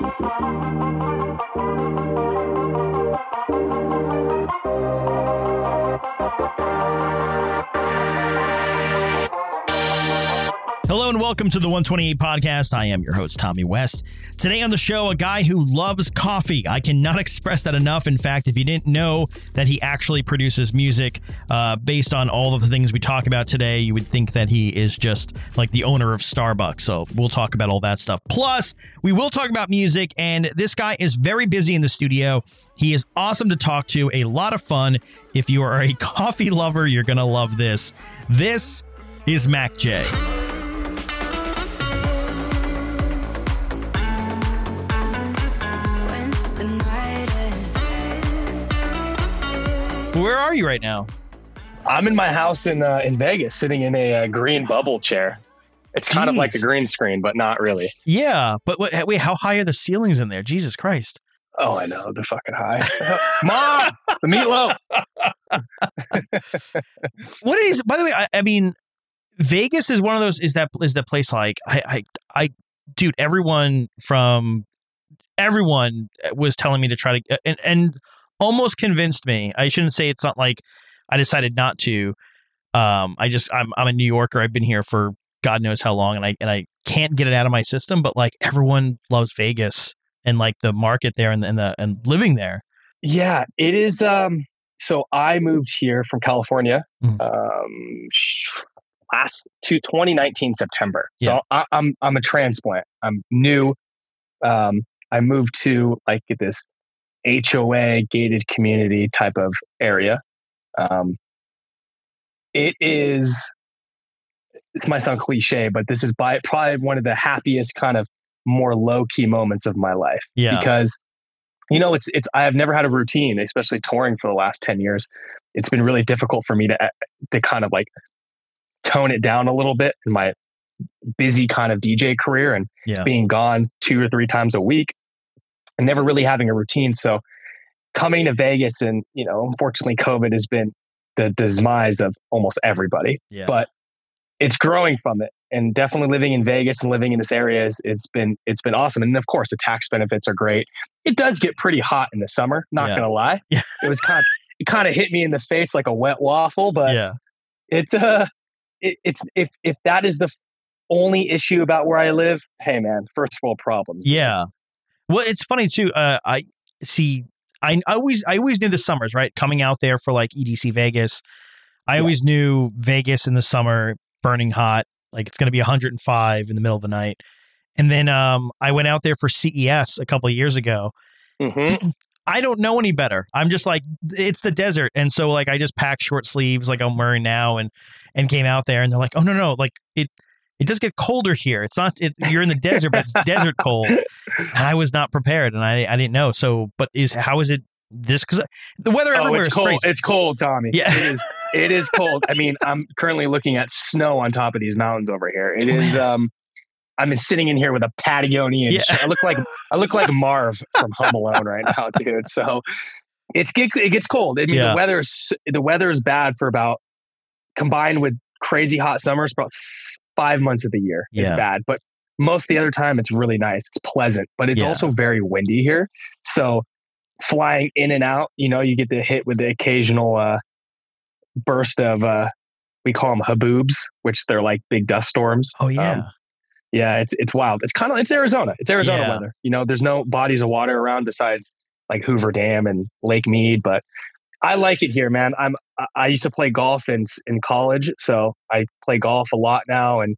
Hello and welcome to the 128 podcast. I am your host, Tommy West. Today on the show, a guy who loves coffee. I cannot express that enough. In fact, if you didn't know that he actually produces music uh, based on all of the things we talk about today, you would think that he is just like the owner of Starbucks. So we'll talk about all that stuff. Plus, we will talk about music, and this guy is very busy in the studio. He is awesome to talk to, a lot of fun. If you are a coffee lover, you're going to love this. This is MAKJ. Where are you right now? I'm in my house in uh, in Vegas, sitting in a, uh green bubble chair. It's kind of like a green screen, but not really. Yeah, but what, wait, how high are the ceilings in there? Jesus Christ. Oh, I know they're fucking high. Mom, the meatloaf. What is by the way, I, I mean Vegas is one of those is that is that place like I I I dude, everyone from everyone was telling me to try to and and almost convinced me. I shouldn't say it's not like I decided not to. Um I just I'm I'm a New Yorker. I've been here for God knows how long and I and I can't get it out of my system, but like everyone loves Vegas and like the market there and, and the and living there. Yeah, it is. Um, so I moved here from California Mhm. um, sh- last to 2019 September. Yeah. So I, I'm I'm a transplant. I'm new. Um, I moved to like this HOA gated community type of area. Um, it is. This might sound cliche, but this is by probably one of the happiest kind of more low key moments of my life Yeah. because you know it's it's I have never had a routine, especially touring for the last 10 years. It's been really difficult for me to to kind of like tone it down a little bit in my busy kind of DJ career and Yeah. being gone two or three times a week and never really having a routine. So coming to Vegas and, you know, unfortunately COVID has been the demise of almost everybody Yeah. but it's growing from it and definitely living in Vegas and living in this area is it's been it's been awesome and of course the tax benefits are great. It does get pretty hot in the summer, not Yeah. gonna lie. Yeah. It was kind of it kind of hit me in the face like a wet waffle, but yeah. it's uh it, it's if if that is the only issue about where I live, hey man, first world problems. Yeah. Well, it's funny too. Uh, I see. I I always I always knew the summers right coming out there for like EDC Vegas. I Yeah. always knew Vegas in the summer burning hot, like it's going to be 105 in the middle of the night. And then um, I went out there for CES a couple of years ago. Mhm. I don't know any better. I'm just like it's the desert, and so like I just packed short sleeves like I'm wearing now, and and came out there, and they're like, oh no no, like it it does get colder here. It's not it, you're in the desert, but it's desert cold, and I was not prepared, and I I didn't know. So, but is how is it this? Because the weather Oh, everywhere it's is cold. crazy. It's cold, Tommy. Yeah. It is it is cold. I mean, I'm currently looking at snow on top of these mountains over here. It is um I'm sitting in here with a Patagonian. Yeah. shirt. I look like I look like Marv from Home Alone right now, dude. So it's get it gets cold. I mean, Yeah. the weather is the weather is bad for about combined with crazy hot summers, about five months of the year. Yeah. It's bad, but most of the other time it's really nice. It's pleasant, but it's Yeah. also very windy here. So flying in and out, you know, you get the hit with the occasional uh, burst of uh, we call them haboobs, which they're like big dust storms. oh yeah, Um, yeah, it's it's wild. It's kind of it's Arizona. It's Arizona Yeah. weather. You know, there's no bodies of water around besides like Hoover Dam and Lake Mead, but I like it here, man. I'm I- used to play golf in in college, so I play golf a lot now, and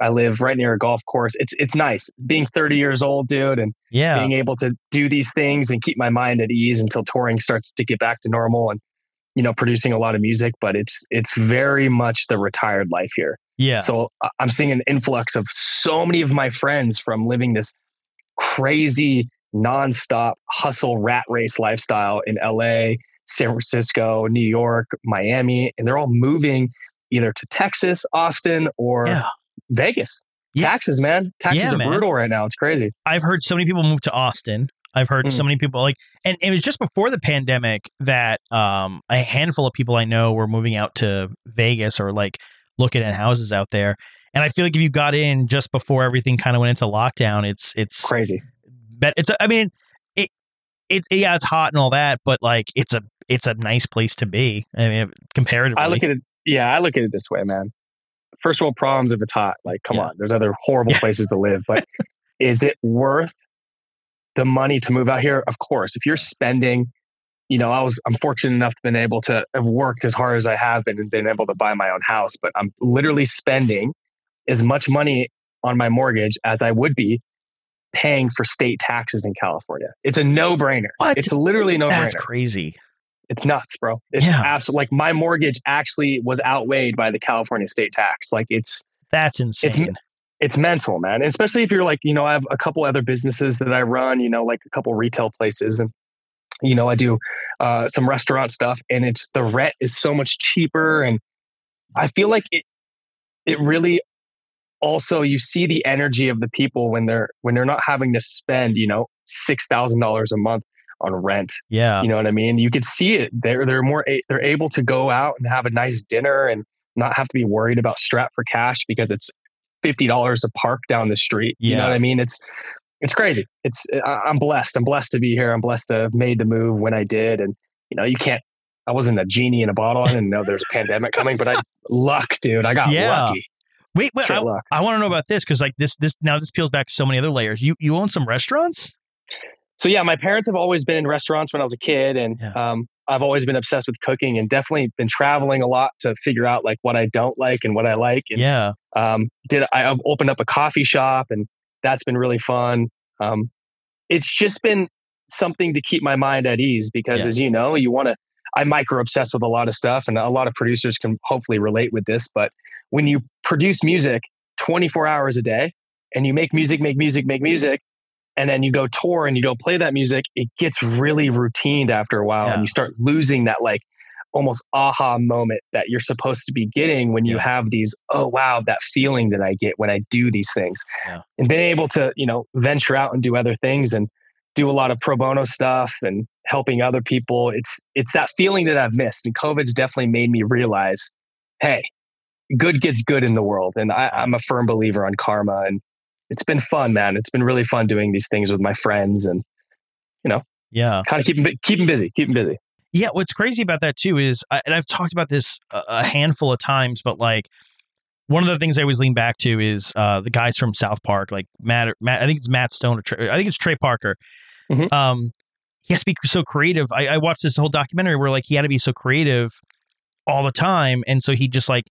I live right near a golf course. It's it's nice being 30 years old, dude, and yeah, being able to do these things and keep my mind at ease until touring starts to get back to normal and you know producing a lot of music. But it's it's very much the retired life here. yeah. So I'm seeing an influx of so many of my friends from living this crazy nonstop hustle rat race lifestyle in LA, San Francisco, New York, Miami, and they're all moving either to Texas, Austin, or Yeah. Vegas. Yeah. Taxes, man. Taxes Yeah, are man. brutal right now. It's crazy. I've heard so many people move to Austin. I've heard so Mm. many people like, and it was just before the pandemic that um, a handful of people I know were moving out to Vegas or like looking at houses out there. And I feel like if you got in just before everything kind of went into lockdown, it's it's Crazy. But it's. I mean, it it yeah, it's hot and all that, but like it's a it's a nice place to be. I mean, comparatively, I look at it. Yeah, I look at it this way, man. First world problems if it's hot. Like, come Yeah. on, there's other horrible Yeah. places to live, but is it worth the money to move out here? Of course. If you're spending, you know, I was I'm fortunate enough to been able to have worked as hard as I have been and been able to buy my own house, but I'm literally spending as much money on my mortgage as I would be paying for state taxes in California. It's a no-brainer. It's literally no-brainer. that's crazy. It's nuts, bro. It's Yeah. absolutely like my mortgage actually was outweighed by the California state tax. Like it's That's insane. it's mental, man. And especially if you're like, you know, I have a couple other businesses that I run, you know, like a couple retail places and you know, I do uh, some restaurant stuff and it's the rent is so much cheaper and I feel like it it really also you see the energy of the people when they're when they're not having to spend, you know, $6,000 a month on rent yeah. you know what I mean? You could see it. They're they're more a- they're able to go out and have a nice dinner and not have to be worried about strap for cash because it's fifty dollars a park down the street. You know what I mean? It's it's crazy. It's I, I'm blessed. I'm blessed to be here. I'm blessed to have made the move when I did. And you know, you can't. I wasn't a genie in a bottle. I didn't know there was a pandemic coming, but I luck, dude. I got Yeah. lucky. Wait, wait. I. I want to know about this because like this this now this peels back so many other layers. You you own some restaurants? So yeah, my parents have always been in restaurants when I was a kid, and Yeah. um, I've always been obsessed with cooking, and definitely been traveling a lot to figure out like what I don't like and what I like. And Yeah. um, did I I've opened up a coffee shop, and that's been really fun. Um, it's just been something to keep my mind at ease because, Yeah. as you know, you want to. I micro obsess with a lot of stuff, and a lot of producers can hopefully relate with this. But when you produce music 24 hours a day, and you make music, make music, make music, and then you go tour and you go play that music, it gets really routine after a while, Yeah. and you start losing that like almost aha moment that you're supposed to be getting when you Yeah. have these oh wow that feeling that I get when I do these things, Yeah. and being able to you know venture out and do other things and do a lot of pro bono stuff and helping other people. It's it's that feeling that I've missed, and COVID's definitely made me realize, hey, good gets good in the world, and I, I'm a firm believer on karma, and it's been fun, man. It's been really fun doing these things with my friends and you know, Yeah. kind of keeping keeping busy, keeping busy. Yeah, what's crazy about that too is, I- and I've talked about this a, handful of times, but like one of the things I always lean back to is uh, the guys from South Park, like Matt, Matt. I think it's Matt Stone or Trey, I think it's Trey Parker. Mhm. Um, he has to be so creative. I, I watched this whole documentary where like he had to be so creative all the time, and so he just like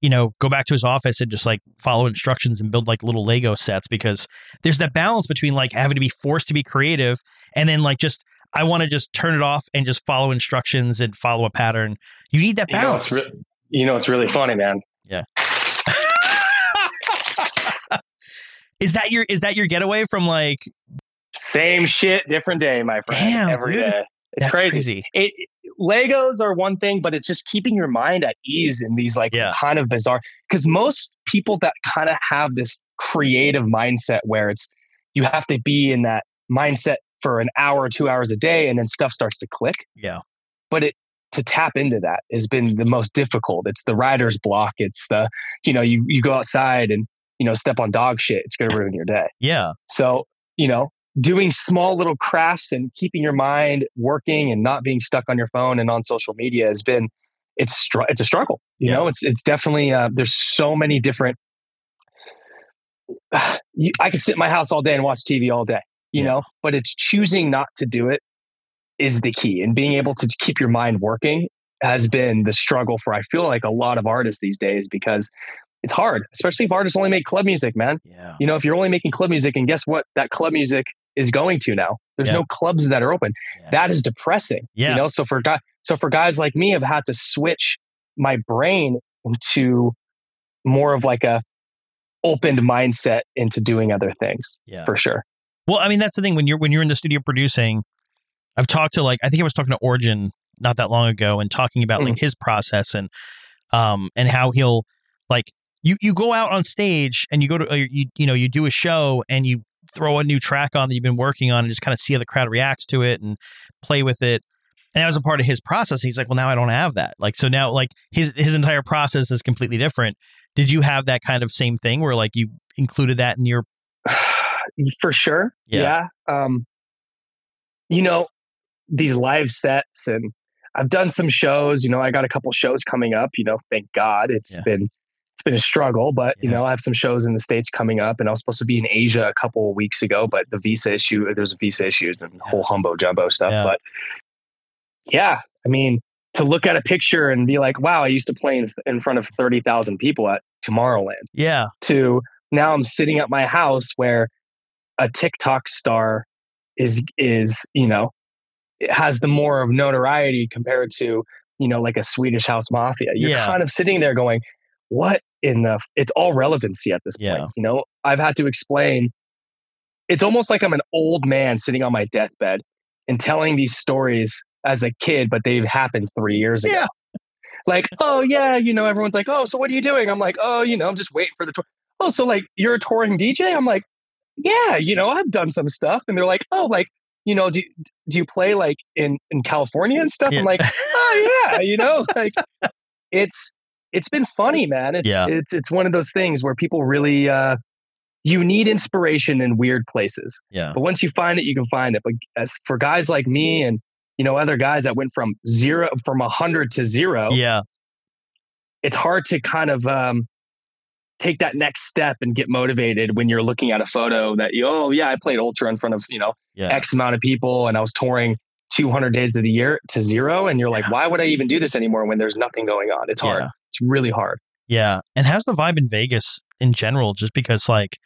you know go back to his office and just like follow instructions and build like little Lego sets because there's that balance between like having to be forced to be creative and then like just I want to just turn it off and just follow instructions and follow a pattern. You need that You know, balance. it's re- you know, it's really funny, man. Yeah. is that your is that your getaway from like Same shit, different day, my friend. Damn, every dude. day. It's that's crazy. crazy. It, Legos are one thing, but it's just keeping your mind at ease in these like Yeah. kind of bizarre. Because most people that kind of have this creative mindset where it's you have to be in that mindset for an hour or two hours a day, and then stuff starts to click. Yeah. But it to tap into that has been the most difficult. It's the writer's block. It's the you know you you go outside and you know step on dog shit. It's going to ruin your day. Yeah. So, you know, doing small little crafts and keeping your mind working and not being stuck on your phone and on social media has been it's str- it's a struggle. You Yeah. know, it's it's definitely uh, there's so many different. you, I could sit in my house all day and watch TV all day, you Yeah. know, but it's choosing not to do it is the key, and being able to keep your mind working has been the struggle for I feel like a lot of artists these days because it's hard, especially if artists only make club music, man Yeah. you know, if you're only making club music, and guess what? That club music is going to now. There's Yeah. no clubs that are open. Yeah. That is depressing. Yeah. You know, so for guy, so for guys like me, I've had to switch my brain into more of like a opened mindset into doing other things Yeah. for sure. Well, I mean, that's the thing when you're when you're in the studio producing. I've talked to like I think I was talking to Origin not that long ago and talking about like his process and um and how he'll like you you go out on stage and you go to uh, you you know you do a show and you throw a new track on that you've been working on and just kind of see how the crowd reacts to it and play with it. And that was a part of his process. He's like, well, now I don't have that. Like, so now, like his his entire process is completely different. Did you have that kind of same thing where like you included that in your for sure. Yeah. Yeah. Um, you know, these live sets and I've done some shows, you know, I got a couple shows coming up, you know, thank God. It's Yeah. been it's been a struggle, but you Yeah. know, I have some shows in the States coming up and I was supposed to be in Asia a couple of weeks ago, but the visa issue, there's a visa issues and whole humbo jumbo stuff. Yeah. But yeah, I mean, to look at a picture and be like, wow, I used to play in, in front of 30,000 people at Tomorrowland Yeah. to now I'm sitting at my house where a TikTok star is is you know has the more of notoriety compared to you know like a Swedish House Mafia. You're Yeah. kind of sitting there going, what in the? It's all relevancy at this Yeah. point. You know, I've had to explain. It's almost like I'm an old man sitting on my deathbed and telling these stories as a kid, but they've happened three years ago. Yeah. Like, oh yeah, you know, everyone's like, oh, so what are you doing? I'm like, oh, you know, I'm just waiting for the tour. Oh, so like you're a touring DJ? I'm like, yeah, you know, I've done some stuff. And they're like, oh, like, you know, do do you play like in in California and stuff? Yeah. I'm like, oh yeah, you know, like it's it's been funny, man. It's Yeah. it's it's one of those things where people really uh you need inspiration in weird places. Yeah. But once you find it, you can find it. But as for guys like me and you know other guys that went from zero from a hundred to zero, Yeah. it's hard to kind of um, take that next step and get motivated when you're looking at a photo that you oh yeah I played ultra in front of you know Yeah. X amount of people and I was touring 200 days of the year to zero and you're like why would I even do this anymore when there's nothing going on? It's hard. Yeah. It's really hard. Yeah. And how's the vibe in Vegas in general? Just because like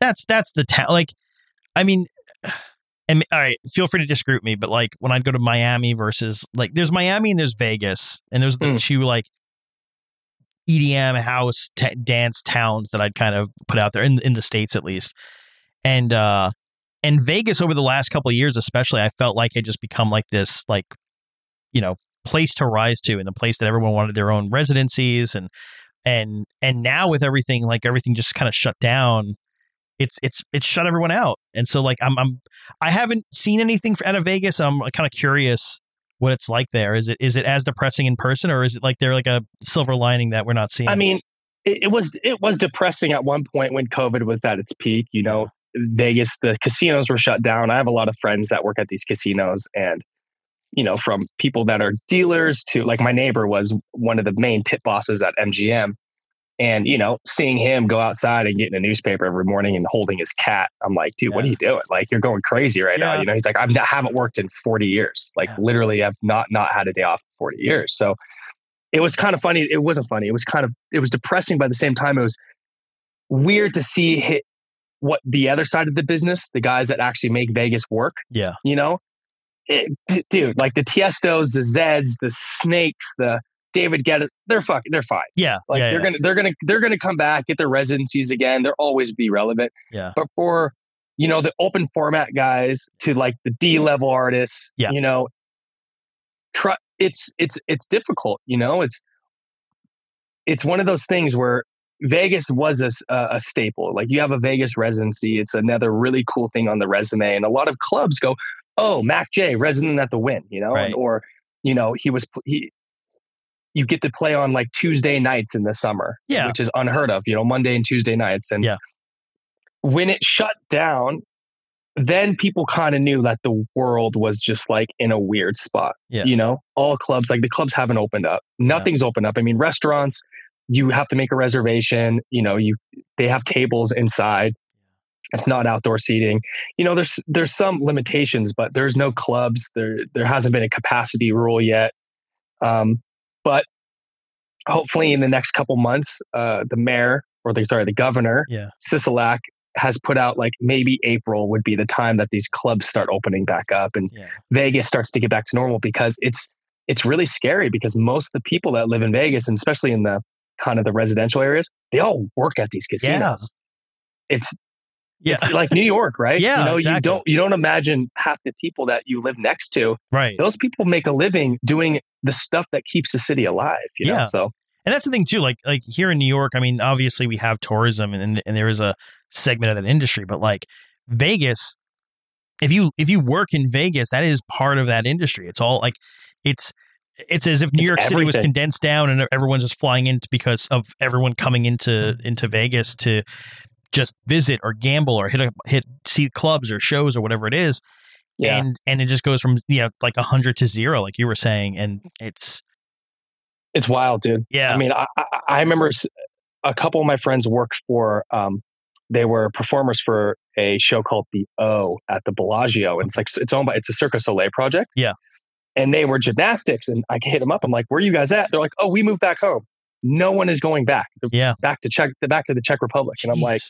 that's that's the town like I mean and all right, feel free to disagree with me, but like when I'd go to Miami versus like there's Miami and there's Vegas, and there's the Mm. two like EDM house t- dance towns that I'd kind of put out there in in the states at least. And uh and Vegas over the last couple of years especially I felt like it just become like this like you know place to rise to and the place that everyone wanted their own residencies and and and now with everything like everything just kind of shut down it's it's it's shut everyone out and so like i'm i'm i haven't seen anything out of vegas i'm uh, kind of curious what it's like there is it is it as depressing in person or is it like there like a silver lining that we're not seeing I mean, it, it was it was depressing at one point when COVID was at its peak. You know, Vegas, the casinos were shut down. I have a lot of friends that work at these casinos, and you know, from people that are dealers to like my neighbor was one of the main pit bosses at MGM. And you know, seeing him go outside and getting a newspaper every morning and holding his cat, I'm like, dude, what are you doing? Like, you're going crazy right Yeah. now. You know, he's like, I've not, haven't worked in 40 years. Like, Yeah. literally, I've not not had a day off in 40 years. So it was kind of funny. It wasn't funny. It was kind of it was depressing. By the same time, it was weird to see hit what the other side of the business, the guys that actually make Vegas work. yeah You know, it, d- dude, like the Tiestos, the Zedds, the Snakes, the David Guetta, they're fucking, they're fine. yeah Like yeah, they're yeah. gonna they're gonna they're gonna come back, get their residencies again. They'll always be relevant. Yeah. But for you know the open format guys to like the D level artists, Yeah. you know, try it's it's it's difficult. You know, it's it's one of those things where Vegas was a, a, staple. Like you have a Vegas residency, it's another really cool thing on the resume, and a lot of clubs go, "Oh, MAKJ, resident at the Wynn," you know, Right. and, or you know he was he. You get to play on like Tuesday nights in the summer, Yeah. which is unheard of. You know, Monday and Tuesday nights, and Yeah. when it shut down, then people kind of knew that the world was just like in a weird spot. Yeah. You know, all clubs, like the clubs haven't opened up. Nothing's opened up. I mean, restaurants, you have to make a reservation. You know, you they have tables inside. It's not outdoor seating. You know, there's there's some limitations, but there's no clubs. There there hasn't been a capacity rule yet. Um, but hopefully, in the next couple months, uh, the mayor or the sorry, the governor yeah Sisolak has put out like maybe April would be the time that these clubs start opening back up and yeah Vegas starts to get back to normal because it's it's really scary because most of the people that live in Vegas and especially in the kind of the residential areas, they all work at these casinos. It's yeah it's like New York, right? Yeah, you know, exactly. you don't you don't imagine half the people that you live next to. right Those people make a living doing the stuff that keeps the city alive. You Yeah. know, so And that's the thing too. Like like here in New York, I mean, obviously we have tourism and and there is a segment of that industry, but like Vegas, if you if you work in Vegas, that is part of that industry. It's all like it's it's as if New It's York City was condensed down and everyone's just flying in because of everyone coming into Mm-hmm. into Vegas to just visit or gamble or hit a hit see clubs or shows or whatever it is. Yeah. And and it just goes from yeah like a hundred to zero, like you were saying, and it's it's wild, dude. yeah I mean, I, I, I remember a couple of my friends worked for, um, they were performers for a show called The O at the Bellagio. And it's like, it's owned by, it's a Cirque Soleil project. Yeah. And they were gymnastics. And I hit them up. I'm like, where are you guys at? They're like, oh, we moved back home. No one is going back. Yeah. back to Czech, back to the Czech Republic. And I'm like,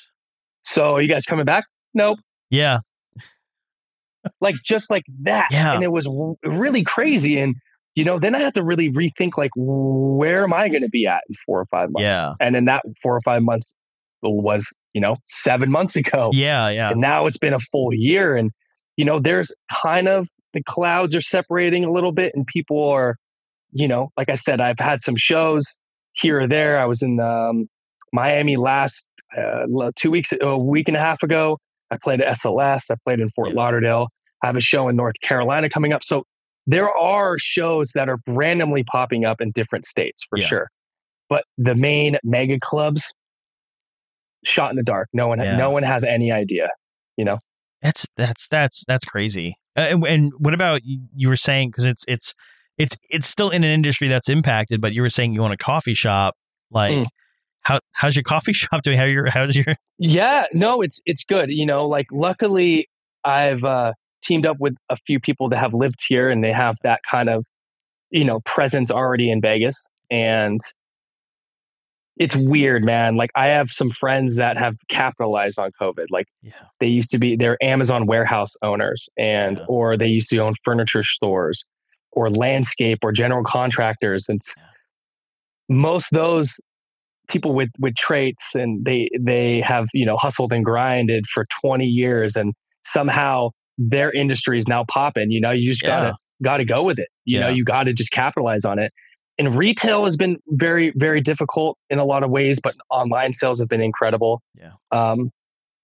so are you guys coming back? Nope. yeah like just like that. Yeah. And it was really crazy. And, you know, then I had to really rethink like, where am I going to be at in four or five months? Yeah. And then that four or five months was, you know, seven months ago. yeah yeah And now it's been a full year. And, you know, there's kind of the clouds are separating a little bit and people are, you know, like I said, I've had some shows here or there. I was in um, Miami last uh, two weeks, a week and a half ago. I played at SLS. I played in Fort Lauderdale. I have a show in North Carolina coming up. So there are shows that are randomly popping up in different states for Yeah. sure. But the main mega clubs, shot in the dark. No one, Yeah. no one has any idea. You know, That's that's that's that's crazy. Uh, and, and what about you, you were saying because it's it's it's it's still in an industry that's impacted, but you were saying you own a coffee shop. Like, Mm. how how's your coffee shop doing? How your how's your Yeah, no, it's it's good. You know, like luckily I've uh, teamed up with a few people that have lived here and they have that kind of, you know, presence already in Vegas. And it's weird, man. Like I have some friends that have capitalized on COVID. Like yeah they used to be they're Amazon warehouse owners and Yeah. or they used to own furniture stores or landscape or general contractors and Yeah. most of those people with with traits and they they have you know hustled and grinded for 20 years and somehow their industry is now popping you know you just Yeah. gotta gotta go with it you know you gotta just capitalize on it and retail has been very very difficult in a lot of ways but online sales have been incredible Yeah. um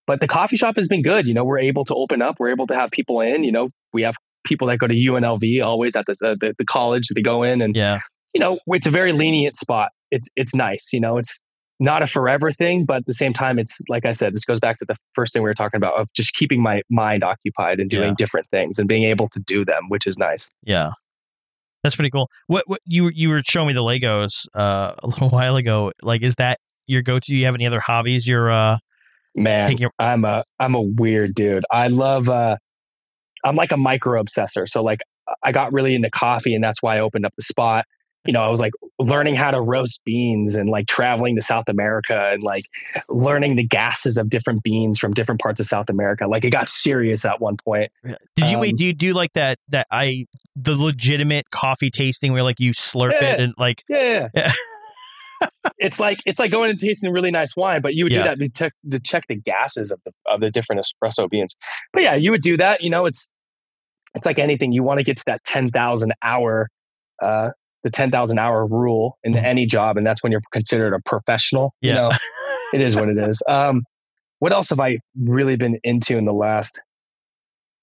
but the coffee shop has been good you know we're able to open up we're able to have people in you know we have people that go to unlv always at the the, the college they go in and yeah you know, it's a very lenient spot. It's it's nice. You know, it's not a forever thing, but at the same time, it's like I said, this goes back to the first thing we were talking about of just keeping my mind occupied and doing Yeah. different things and being able to do them, which is nice. yeah. That's pretty cool. What what you you were showing me the Legos uh, a little while ago. Like, is that your go to? Do You have any other hobbies? You're uh Man, taking I'm a I'm a weird dude. I love uh I'm like a micro obsessor. So like I got really into coffee and that's why I opened up the spot. You know, I was like learning how to roast beans and like traveling to South America and like learning the gases of different beans from different parts of South America. Like it got serious at one point. Did you wait? Um, Do you do like that? That I the legitimate coffee tasting where like you slurp it and like Yeah. Yeah. it's like it's like going and tasting really nice wine, but you would Yeah. do that to check, to check the gases of the of the different espresso beans. But yeah, you would do that. You know, it's it's like anything. You want to get to that ten thousand hour, uh, the ten thousand hour rule in Mhm. any job, and that's when you're considered a professional. You Yeah. know, it is what it is. Um, what else have I really been into in the last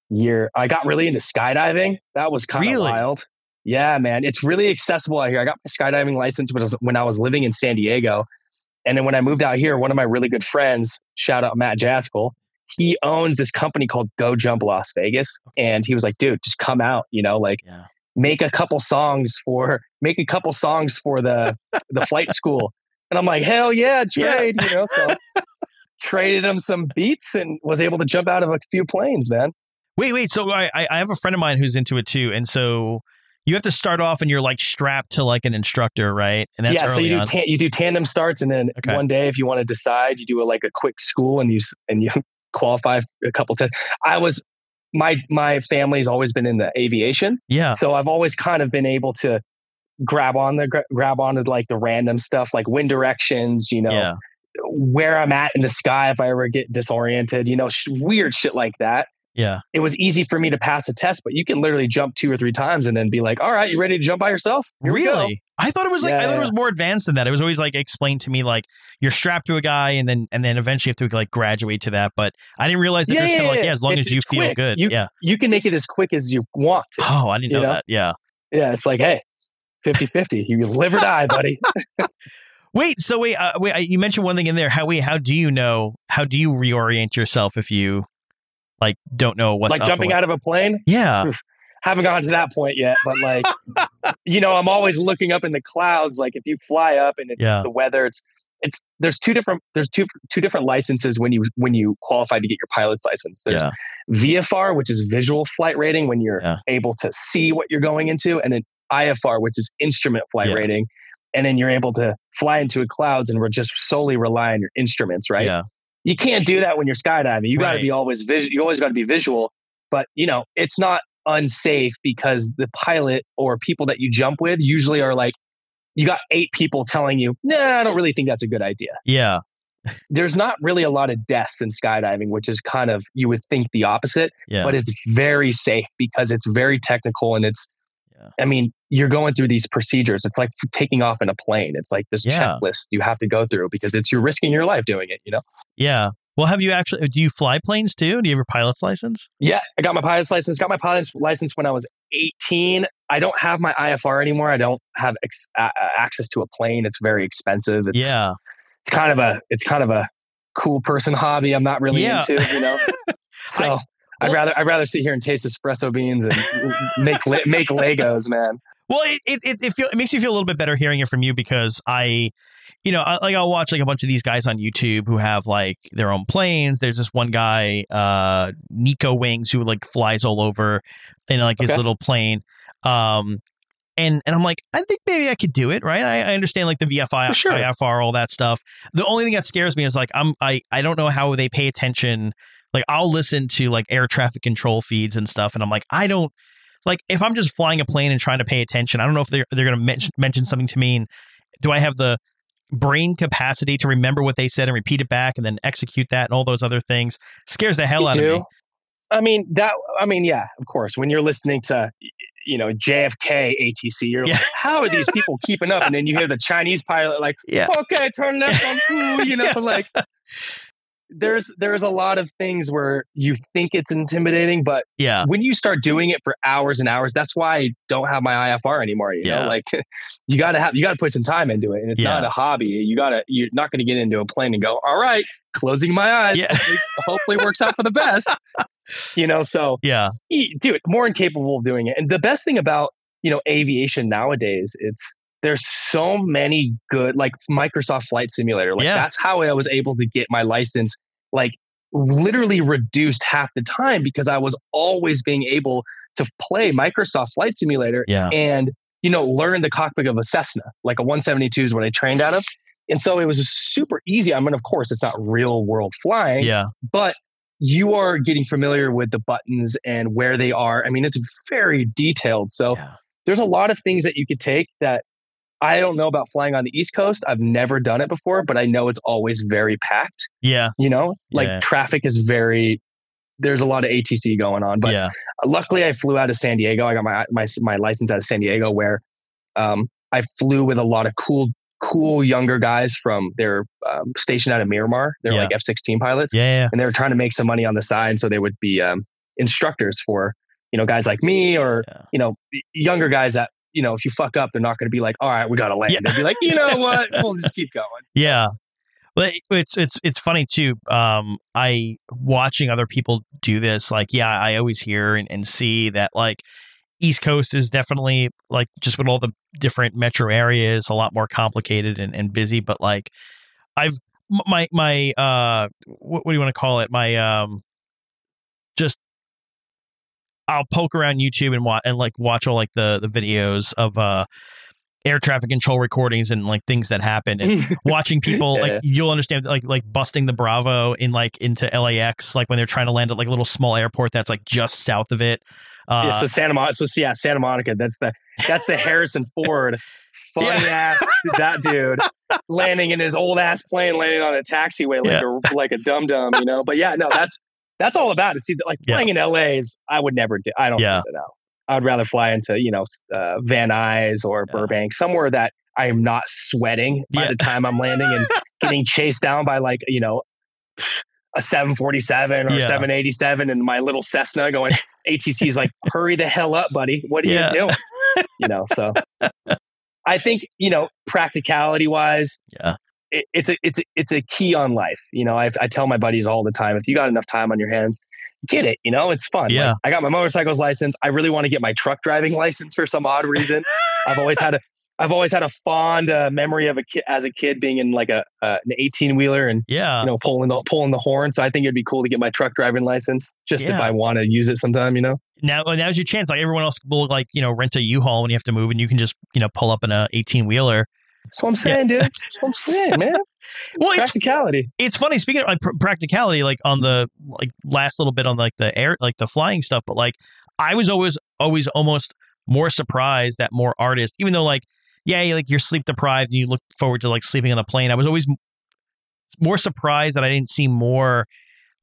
year? I got really into skydiving. That was kind of Really? wild. Yeah, man, it's really accessible out here. I got my skydiving license when I was, when I was living in San Diego, and then when I moved out here, one of my really good friends, shout out Matt Jaskell, he owns this company called Go Jump Las Vegas, and he was like, "Dude, just come out, you know, like." yeah make a couple songs for make a couple songs for the the flight school and i'm like hell yeah Yeah. trade you know so traded him some beats and was able to jump out of a few planes man Wait, wait. So I I have a friend of mine who's into it too, and so you have to start off and you're like strapped to like an instructor, right? And that's yeah so you do tan- you do tandem starts and then Okay. one day if you want to decide you do a, like a quick school and you and you qualify a couple times i was my my family's always been in the aviation. Yeah, So I've always kind of been able to grab on the gra- grab onto like the random stuff like wind directions, you know, yeah, where I'm at in the sky if I ever get disoriented, you know, sh- weird shit like that. Yeah. It was easy for me to pass a test, but you can literally jump two or three times and then be like, "All right, you ready to jump by yourself?" Here. Really? I thought it was like I Yeah, thought it was more advanced than that. It was always like explained to me like you're strapped to a guy and then and then eventually you have to like graduate to that. But I didn't realize that Yeah, yeah, kind of like yeah. yeah, as long It's- as you feel quick. good. You- yeah. You can make it as quick as you want to. Oh, I didn't know, know? that. Yeah. Yeah, it's like, hey, 50-50. You live or die, buddy. Wait, so wait, uh, wait. You mentioned one thing in there. How wait, how do you know? How do you reorient yourself if you like don't know what's like jumping out of a plane? Yeah, haven't gotten to that point yet, but like, you know, I'm always looking up in the clouds. Like if you fly up and it's Yeah. the weather, it's it's there's two different there's two two different licenses when you when you qualify to get your pilot's license. There's yeah, VFR, which is visual flight rating, when you're Yeah. able to see what you're going into, and then IFR, which is instrument flight rating, and then you're able to fly into clouds and we're just solely rely on your instruments, right? yeah, You can't do that when you're skydiving. You got to Right. be always visual. You always got to be visual, but you know it's not unsafe because the pilot or people that you jump with usually are like. You got eight people telling you, nah, I don't really think that's a good idea yeah, there's not really a lot of deaths in skydiving, which is kind of you would think the opposite, yeah. but it's very safe because it's very technical and it's. Yeah. I mean, you're going through these procedures. It's like taking off in a plane. It's like this Yeah. checklist you have to go through because it's you're risking your life doing it. You know. yeah. Well, have you actually? Do you fly planes too? Do you have your pilot's license? Yeah, I got my pilot's license. Got my pilot's license when I was 18. I don't have my IFR anymore. I don't have ex- access to a plane. It's very expensive. It's, yeah, it's kind of a it's kind of a cool person hobby. I'm not really Yeah. into, you know. So I, would rather I'd rather sit here and taste espresso beans and make make Legos, man. Well, it it it, it, feel, it makes me feel a little bit better hearing it from you because I, you know, I, like I'll watch like a bunch of these guys on YouTube who have like their own planes. There's this one guy, uh, Nico Wings, who like flies all over in like his Okay. little plane. Um, and and I'm like, I think maybe I could do it, right? I, I understand like the VFI, sure. IFR, all that stuff. The only thing that scares me is like I'm I I don't know how they pay attention. Like I'll listen to like air traffic control feeds and stuff, and I'm like, I don't like if I'm just flying a plane and trying to pay attention. I don't know if they're they're going to mention mention something to me. And do I have the brain capacity to remember what they said and repeat it back and then execute that and all those other things? Scares the hell You out do. of me. I mean that. I mean, yeah, of course. When you're listening to, you know, JFK ATC, you're Yeah. like, how are these people keeping up? And then you hear the Chinese pilot like, Yeah. okay, turn left on two. You know, Yeah. like there's there's a lot of things where you think it's intimidating, but Yeah. when you start doing it for hours and hours, that's why I don't have my IFR anymore. You Yeah. know, like you got to have, you got to put some time into it, and it's Yeah. not a hobby. You got to, you're not going to get into a plane and go, all right, closing my eyes. Yeah. Hopefully, hopefully works out for the best. You know, so Yeah. dude, more incapable of doing it. And the best thing about you know aviation nowadays, it's there's so many good like Microsoft Flight Simulator. Like Yeah. that's how I was able to get my license. Like literally reduced half the time because I was always being able to play Microsoft Flight Simulator Yeah. and you know learn the cockpit of a Cessna. Like a 172 is what I trained out of. And so it was super easy. I mean, of course, it's not real world flying, Yeah. but you are getting familiar with the buttons and where they are. I mean, it's very detailed. So Yeah. there's a lot of things that you could take that I don't know about flying on the East Coast. I've never done it before, but I know it's always very packed. Yeah. You know, like Yeah. traffic is very. There's a lot of ATC going on, but yeah. luckily I flew out of San Diego. I got my my my license out of San Diego, where um, I flew with a lot of cool cool younger guys from their um, stationed out of Miramar. They're Yeah. like F-16 pilots Yeah. and they were trying to make some money on the side so they would be um, instructors for you know guys like me or you know younger guys that you know if you fuck up they're not going to be like all right we got to land Yeah. they'd be like you know what we'll just keep going Yeah. But it's it's it's funny too. Um, I watching other people do this, like, yeah, I always hear and, and see that like East Coast is definitely like just with all the different metro areas, a lot more complicated and, and busy. But like, I've my my uh, what, what do you want to call it? My um, just I'll poke around YouTube and watch and like watch all like the the videos of uh air traffic control recordings and like things that happen and watching people Yeah, like you'll understand like like busting the Bravo in like into LAX like when they're trying to land at like a little small airport that's like just south of it. Uh, yeah, so Santa Monica so yeah Santa Monica that's the that's the Harrison Ford funny Yeah. ass that dude landing in his old ass plane landing on a taxiway like a like a dum dum you know but yeah no that's that's all about it see like Yeah. flying in LA is I would never do I don't Yeah. do that I'd rather fly into you know uh, Van Nuys or Yeah. Burbank somewhere that I am not sweating by Yeah. the time I'm landing and getting chased down by like you know a 747 or Yeah. 787 and my little Cessna going ATC is like hurry the hell up buddy what are Yeah. you doing you know so I think you know, practicality wise, Yeah. It, it's a it's a, it's a key on life. You know, I, I tell my buddies all the time, if you got enough time on your hands, get it. You know, it's fun. Like, Yeah. I got my motorcycles license. I really want to get my truck driving license for some odd reason. I've always had a I've always had a fond uh, memory of a kid as a kid being in like a uh, an eighteen wheeler and Yeah. you know pulling the pulling the horn. So I think it'd be cool to get my truck driving license just if I want to use it sometime. You know. now now's your chance. Like everyone else will like, you know, rent a U-Haul when you have to move and you can just, you know, pull up in a 18 wheeler. That's what I'm saying, dude. That's what I'm saying, man. Well, it's Practicality. it's funny speaking of like pr- practicality like on the like last little bit on like the air like the flying stuff but like i was always always almost more surprised that more artists even though like yeah like you're sleep deprived and you look forward to like sleeping on the plane i was always more surprised that i didn't see more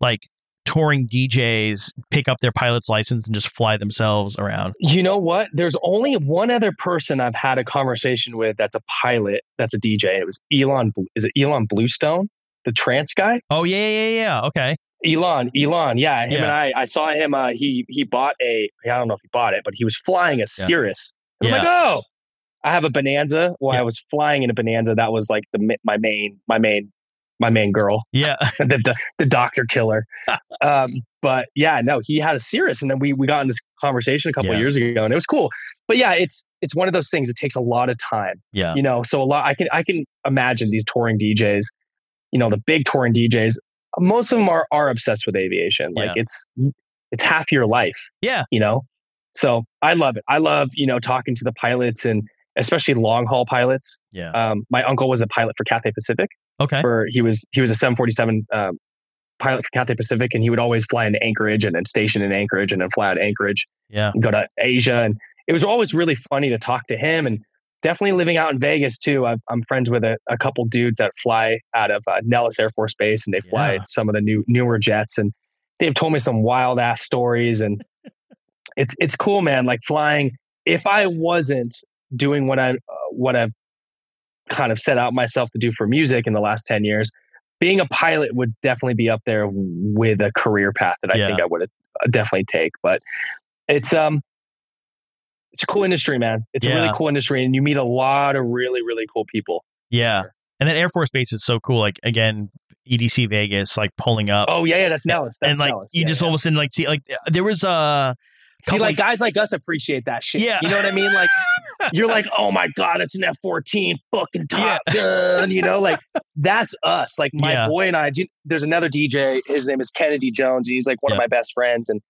like touring djs pick up their pilot's license and just fly themselves around You know what? There's only one other person I've had a conversation with that's a pilot, that's a DJ. It was Ilan. Is it Ilan Bluestone, the trance guy? oh yeah yeah yeah yeah okay Ilan, Ilan, yeah, him Yeah. and I. I saw him. Uh, he he bought a. I don't know if he bought it, but he was flying a Yeah. Cirrus. And I'm Yeah. like, oh, I have a Bonanza. Well, Yeah. I was flying in a Bonanza. That was like the my main my main my main girl, yeah the the, the doctor killer. um, but yeah, no, he had a Cirrus, and then we we got in this conversation a couple Yeah. of years ago, and it was cool. But yeah, it's it's one of those things. It takes a lot of time yeah you know so a lot i can i can imagine these touring djs you know the big touring djs most of them are are obsessed with aviation like Yeah. it's it's half your life Yeah. you know so i love it i love you know talking to the pilots and especially long haul pilots yeah um, my uncle was a pilot for cathay pacific okay for he was he was a 747 um, pilot for cathay pacific and he would always fly into anchorage and then station in anchorage and then fly out of anchorage yeah and go to Asia. And it was always really funny to talk to him and definitely living out in Vegas too. i I'm friends with a, a couple dudes that fly out of uh, Nellis Air Force Base and they fly Yeah. some of the new newer jets and they've told me some wild ass stories and it's it's cool, man. Like flying. If I wasn't doing what I uh, what I've kind of set out myself to do for music in the last ten years, being a pilot would definitely be up there with a career path that I Yeah. think I would definitely take. But it's um it's a cool industry, man. It's a really cool industry, and you meet a lot of really, really cool people. Yeah. And then Air Force Base is so cool. Like again, EDC Vegas, like pulling up. Oh yeah, yeah, that's Nellis. That's and like Nellis. you Yeah, just yeah. all of a sudden like see like there was uh see like guys like us appreciate that shit. Yeah. you know what I mean. Like you're like, oh my god, it's an F fourteen, fucking Top Gun. You know, like that's us. Like my Yeah. boy and I. do- There's another DJ. His name is Kennedy Jones. And he's like one of my best friends. And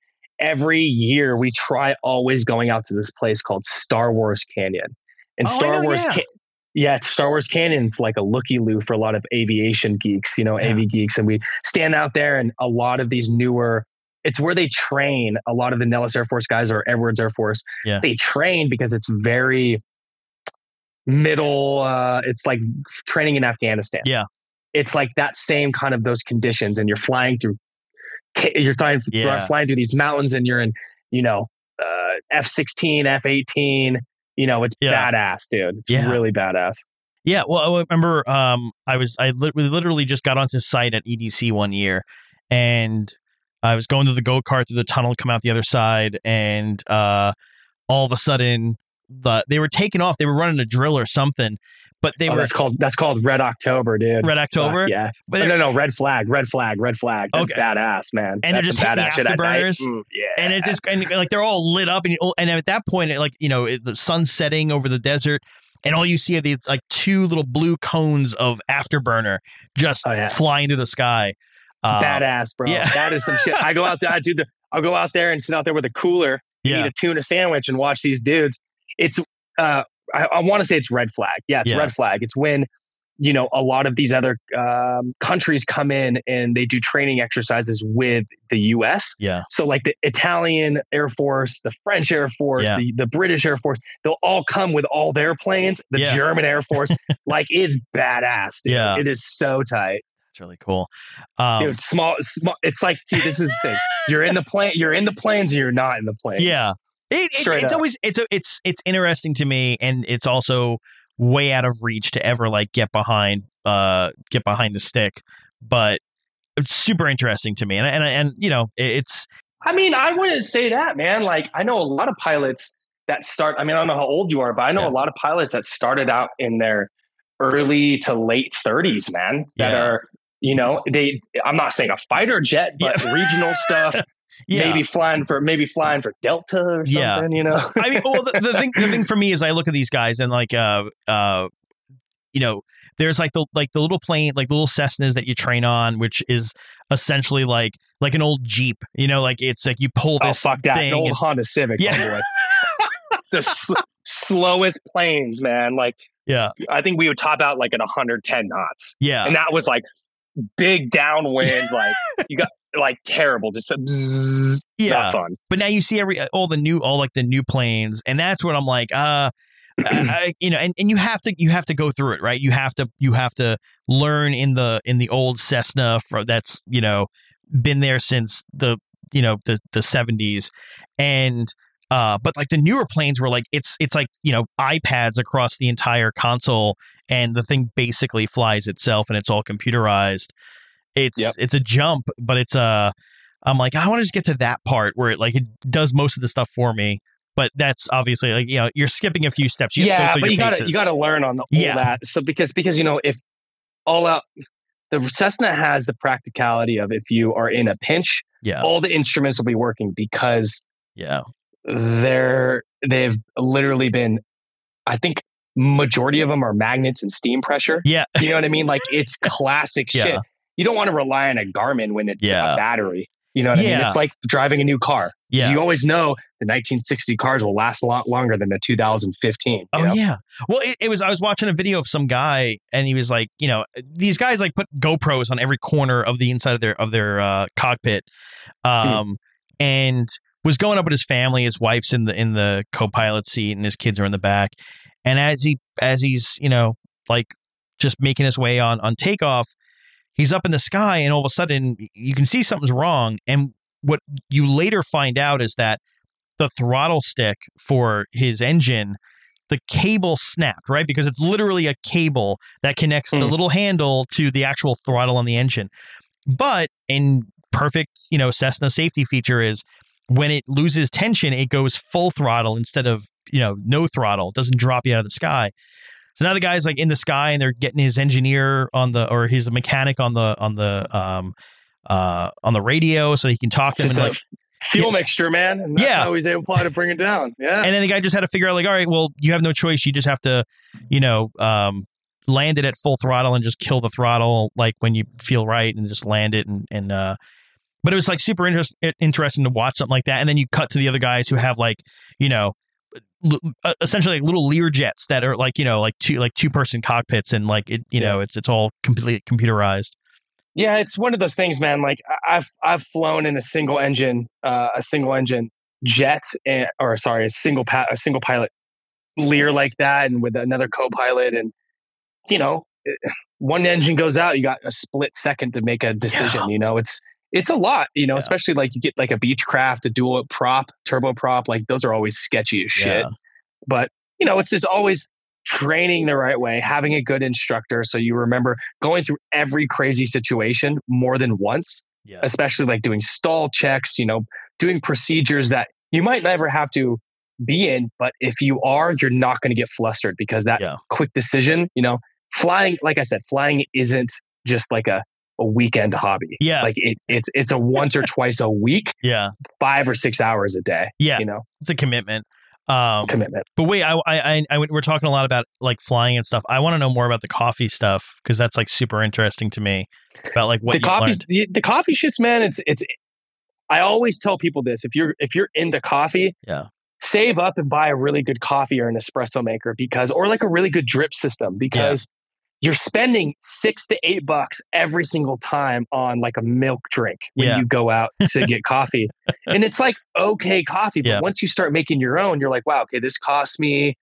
every year we try always going out to this place called Star Wars Canyon. And Oh, Star know, Wars, yeah. Ca- yeah, it's Star Wars Canyon's like a looky loo for a lot of aviation geeks, you know, Yeah. AV geeks. And we stand out there, and a lot of these newer, it's where they train a lot of the Nellis Air Force guys or Edwards Air Force. Yeah. They train because it's very middle, uh, it's like training in Afghanistan. Yeah. It's like that same kind of those conditions, and you're flying through, you're flying, Yeah. flying through these mountains, and you're in, you know, uh, F 16, F 18. You know, it's Yeah. badass, dude. It's Yeah. really badass. Yeah, well, I remember um, I was I literally just got onto site at EDC one year, and I was going to the go kart through the tunnel, come out the other side, and uh, all of a sudden the they were taking off. They were running a drill or something, but they oh, were that's called that's called Red October, dude. Red October. Fuck, yeah. but Oh, no, no, red flag, red flag, red flag. That's Okay. badass, man. And they're just hitting badass afterburners. Mm, yeah. and it's just and like they're all lit up and you- and at that point it, like you know it, the sun's setting over the desert and all you see are these like two little blue cones of afterburner just Oh, yeah. flying through the sky uh, badass, bro. yeah. That is some shit. I go out there, I do the, I'll go out there and sit out there with a cooler, yeah eat a tuna sandwich, and watch these dudes. It's, uh, I, I want to say it's red flag. Yeah, it's Yeah. red flag. It's when, you know, a lot of these other um, countries come in and they do training exercises with the U.S. yeah So like the Italian Air Force, the French Air Force, Yeah. the, the British Air Force, they'll all come with all their planes. The Yeah. German Air Force, like it's badass. Dude. Yeah. it is so tight, really cool um, dude. Small, small. It's like, see, this is the thing. You're in the plane. You're in the planes, and you're not in the plane. yeah it, it, it's up. always it's it's it's interesting to me and it's also way out of reach to ever like get behind uh get behind the stick but it's super interesting to me and and and you know it's I mean, I wouldn't say that, man. Like, I know a lot of pilots that start. I mean, I don't know how old you are, but I know Yeah. a lot of pilots that started out in their early to late 30s, man. That Yeah. are you know they. I'm not saying a fighter jet, but Yeah. regional stuff. Yeah. Maybe flying for maybe flying for Delta or something. Yeah. You know. I mean, well, the, the thing the thing for me is I look at these guys and like uh uh you know there's like the like the little plane like the little Cessnas that you train on, which is essentially like like an old Jeep. You know, like it's like you pull this Oh this fuck that! thing An old and- Honda Civic. Yeah. the s- slowest planes, man. Like yeah I think we would top out like at 110 knots, yeah and that was like big downwind. like you got like terrible, just a bzzz, yeah. fun. But now you see every all the new all like the new planes, and that's what I'm like. Uh, I, you know, and, and you have to you have to go through it, right? You have to you have to learn in the in the old Cessna for, that's you know been there since the you know the the 70s, and uh, but like the newer planes were like it's it's like you know iPads across the entire console, and the thing basically flies itself, and it's all computerized. It's Yep. it's a jump, but it's a I'm like, I want to just get to that part where it like it does most of the stuff for me. But that's obviously like you know you're skipping a few steps. You yeah, but you got to you got to learn on the, all Yeah. that. So because because you know if all out. The Cessna has the practicality of if you are in a pinch, yeah, all the instruments will be working because yeah, they're they've literally been i think majority of them are magnets and steam pressure yeah, you know what i mean like it's classic Yeah. shit you don't want to rely on a garmin when it's Yeah. a battery you know what i mean Yeah. it's like driving a new car yeah. you always know the 1960 cars will last a lot longer than the 2015 Oh know? yeah. Well, it, it was. I was watching a video of some guy, and he was like, you know, these guys like put GoPros on every corner of the inside of their of their uh, cockpit, um, and was going up with his family. His wife's in the in the co-pilot seat, and his kids are in the back. And as he as he's you know like just making his way on on takeoff, he's up in the sky, and all of a sudden you can see something's wrong. And what you later find out is that the throttle stick for his engine the cable snapped, right? Because it's literally a cable that connects the Hmm. little handle to the actual throttle on the engine. But in perfect, you know, Cessna safety feature is when it loses tension, it goes full throttle instead of, you know, no throttle. It doesn't drop you out of the sky. So now the guy's like in the sky and they're getting his engineer on the or his mechanic on the on the um uh on the radio so he can talk to him and like fuel mixture man and that's Yeah. how he's able to bring it down yeah and then the guy just had to figure out like all right well you have no choice you just have to you know um land it at full throttle and just kill the throttle like when you feel right and just land it and and uh but it was like super interest, interesting to watch something like that and then you cut to the other guys who have like you know l- uh, essentially like little lear jets that are like you know like two like two person cockpits and like it you know it's it's all completely computerized Yeah, it's one of those things, man. Like I- I've I've flown in a single engine, uh, a single engine jet, and, or sorry, a single pa- a single pilot Lear like that, and with another co-pilot, and you know, one engine goes out, you got a split second to make a decision. You know, it's it's a lot. You know, Yeah. especially like you get like a Beechcraft, a dual prop, turbo prop, like those are always sketchy as shit. Yeah. But you know, it's just always training the right way, having a good instructor, so you remember going through every crazy situation more than once, yeah especially like doing stall checks, you know, doing procedures that you might never have to be in, but if you are, you're not going to get flustered because that quick decision, you know, flying, like I said, flying isn't just like a, a weekend hobby. yeah Like it, it's it's a once or twice a week, yeah five or six hours a day. yeah You know, it's a commitment um commitment. But wait, I, I, I, I we're talking a lot about like flying and stuff. I want to know more about the coffee stuff because that's like super interesting to me about like what the coffee learned. the, the coffee shits man it's it's i always tell people this if you're if you're into coffee Yeah. save up and buy a really good coffee or an espresso maker because or like a really good drip system because you're spending six to eight bucks every single time on like a milk drink when Yeah. you go out to get coffee and it's like okay coffee but Yeah. once you start making your own you're like wow okay this cost me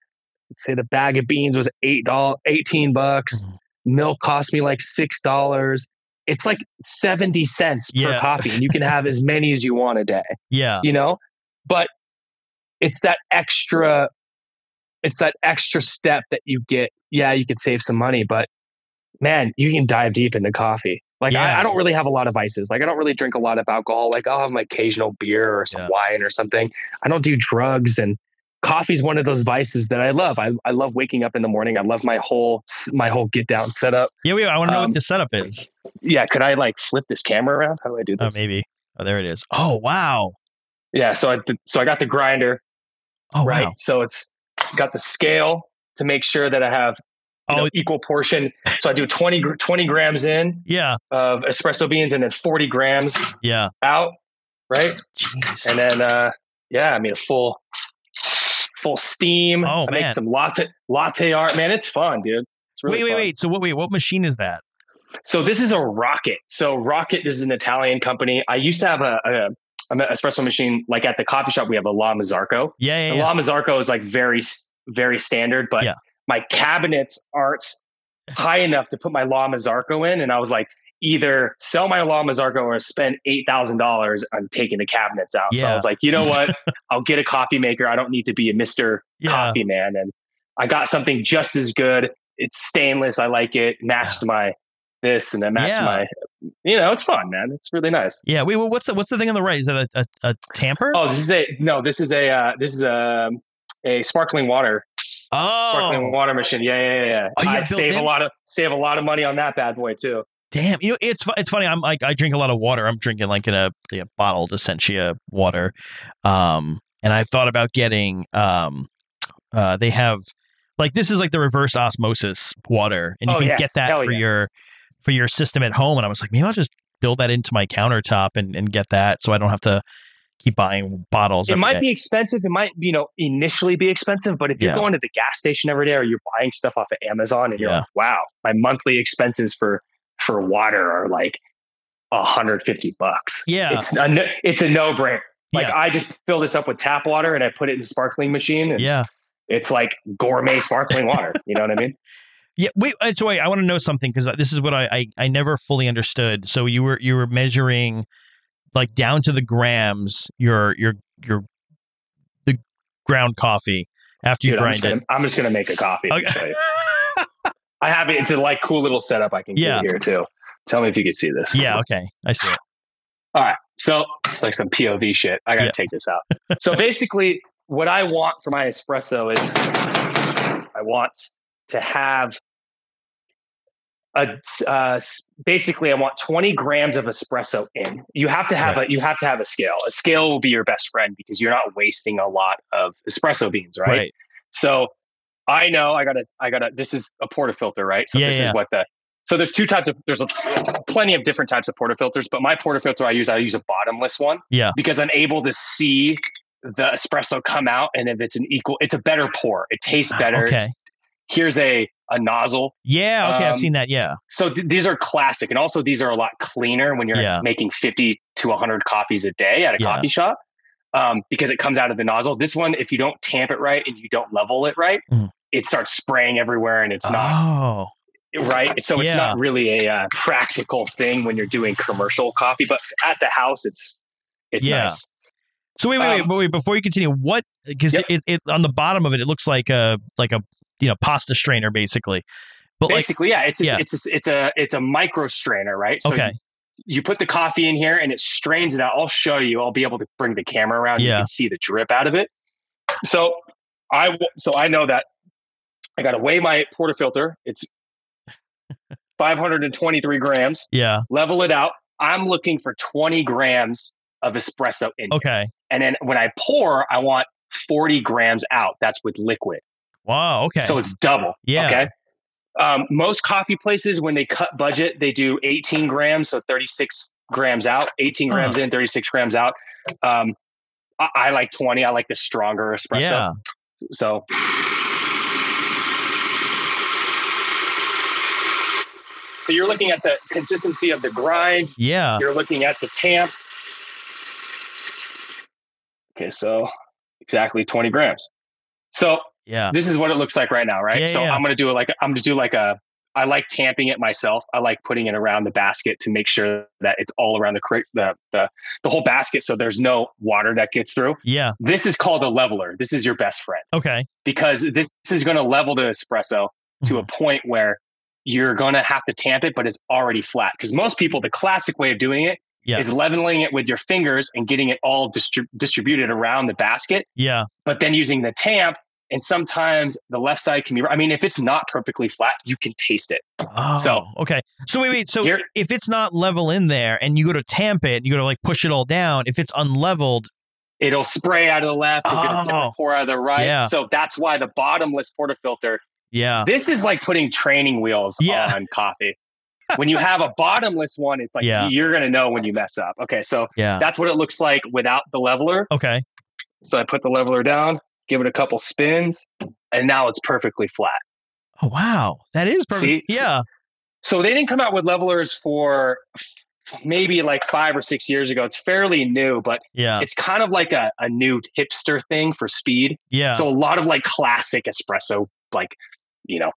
let's say the bag of beans was eight dollars 18 bucks Mhm. milk cost me like six dollars it's like 70 cents per coffee and you can have as many as you want a day Yeah, you know but it's that extra it's that extra step that you get yeah you could save some money but man you can dive deep into coffee like Yeah. I, I don't really have a lot of vices like i don't really drink a lot of alcohol like i'll have my occasional beer or some Yeah. wine or something i don't do drugs and coffee's one of those vices that I love. I, I love waking up in the morning. I love my whole my whole get down setup. Yeah, wait, I want to know Um, what the setup is. Yeah, could I like flip this camera around? How do I do this? Oh, maybe. Oh, there it is. Oh, wow. Yeah, so I so I got the grinder, Oh, right? wow. So it's got the scale to make sure that I have you Oh, equal portion. So I do 20, 20 grams in yeah, of espresso beans and then 40 grams yeah. out, right? Jeez. And then uh yeah, I mean a full full steam. Oh, I man. make some latte latte art. Man, it's fun, dude. It's really wait, wait, fun. wait. So what? Wait, what machine is that? So this is a Rocket. So Rocket this is an Italian company. I used to have a, a espresso machine like at the coffee shop. We have a La Marzocco. Yeah, yeah, The yeah. La Marzocco is like very very standard, but Yeah. my cabinets aren't high enough to put my La Marzocco in, and I was like. Either sell my La Marzocco or spend eight thousand dollars on taking the cabinets out. So I was like, you know what? I'll get a coffee maker. I don't need to be a Mister yeah. Coffee Man, and I got something just as good. It's stainless. I like it. Matched my this, and then matched Yeah. my. You know, it's fun, man. It's really nice. Yeah. Wait, well, what's the what's the thing on the right? Is that a, a, a tamper? Oh, this is a no. This is a uh, this is a a sparkling water oh sparkling water machine. Yeah, yeah, yeah. yeah. Oh, I save in? a lot of save a lot of money on that bad boy too. damn. You know, it's it's funny. I'm like I drink a lot of water. I'm drinking like in a, a bottled Essentia water, um, and I thought about getting um, uh, they have like this is like the reverse osmosis water, and you Oh, can yeah. get that Hell for yeah. your for your system at home. And I was like, maybe I'll just build that into my countertop and, and get that, so I don't have to keep buying bottles. It might day. be expensive. It might, you know, initially be expensive, but if you're Yeah. going to the gas station every day or you're buying stuff off of Amazon and you're like, wow, my monthly expenses for for water are like 150 bucks. Yeah. It's a, no- it's a no brainer. Like Yeah. I just fill this up with tap water and I put it in a sparkling machine and yeah. it's like gourmet sparkling water. You know what I mean? Yeah, wait. uh, So wait, I want to know something because this is what I, I I never fully understood. So you were you were measuring like down to the grams your your your the ground coffee after you Dude, I'm, grind just it. I'm just gonna make a coffee. Okay. I have it. It's a like cool little setup I can Yeah. get here too. Tell me if you can see this. yeah. Okay. I see it. All right. So it's like some POV shit. I got to Yeah. take this out. so basically, what I want for my espresso is I want to have a uh, basically I want 20 grams of espresso in. You have to have a you have to have a scale. A scale will be your best friend because you're not wasting a lot of espresso beans, right? Right. So I know I gotta I gotta this is a portafilter, right? So Yeah, this yeah. is what the so there's two types of there's a, plenty of different types of portafilters, but my portafilter I use I use a bottomless one. Yeah. Because I'm able to see the espresso come out and if it's an equal it's a better pour. It tastes better. Ah, Okay. It's- here's a a nozzle. Yeah. Okay. I've Um, seen that. Yeah. So th- these are classic and also these are a lot cleaner when you're Yeah. making 50 to 100 coffees a day at a Yeah. coffee shop. Um, because it comes out of the nozzle. This one, if you don't tamp it right and you don't level it right, Mhm. it starts spraying everywhere and it's not Oh. right. So it's Yeah. not really a uh, practical thing when you're doing commercial coffee, but at the house, it's it's Yeah. nice. So wait, wait, wait, Um, but wait. Before you continue, what? Because Yep. it, it on the bottom of it, it looks like a like a you know pasta strainer basically. But like Basically, yeah, it's yeah. it's it's it's a it's a micro strainer, right? So okay, you put the coffee in here and it strains it out. I'll show you. I'll be able to bring the camera around. You Yeah. can see the drip out of it. So I so I know that I got to weigh my portafilter. It's 523 grams. yeah, Level it out. I'm looking for 20 grams of espresso in. here. okay. And then when I pour, I want 40 grams out. That's with liquid. Wow, okay. So it's double. Yeah. Okay. Um, most coffee places, when they cut budget, they do 18 grams, so 36 grams out, 18 Huh. grams in, 36 grams out. Um, I, I like 20. I like the stronger espresso. yeah, So. So you're looking at the consistency of the grind. yeah, You're looking at the tamp. Okay, so exactly 20 grams. So yeah. this is what it looks like right now, right? Yeah, so yeah. I'm gonna do it like I'm gonna do like a. I like tamping it myself. I like putting it around the basket to make sure that it's all around the the the, the whole basket, so there's no water that gets through. Yeah. This is called a leveler. This is your best friend Okay. because this, this is going to level the espresso to a Mm-hmm. point where you're going to have to tamp it, but it's already flat. Because most people, the classic way of doing it Yeah. is leveling it with your fingers and getting it all distrib- distributed around the basket, Yeah. but then using the tamp. And sometimes the left side can be. I mean, if it's not perfectly flat, you can taste it. Oh, So- okay. So wait, wait. So Here- if it's not level in there, and you go to tamp it, you go to like push it all down. If it's unleveled, It'll spray out of the left, it'll Oh. pour out of the right. Yeah. So that's why the bottomless portafilter yeah, This is like putting training wheels Yeah. on coffee. when you have a bottomless one, it's like Yeah. you're going to know when you mess up. Okay, so yeah. that's what it looks like without the leveler. Okay. So I put the leveler down, give it a couple spins, and now it's perfectly flat. Oh wow, that is perfect. See? Yeah. So they didn't come out with levelers for maybe like five or six years ago. It's fairly new, but Yeah. it's kind of like a, a new hipster thing for speed. Yeah. So a lot of like classic espresso, like, you know,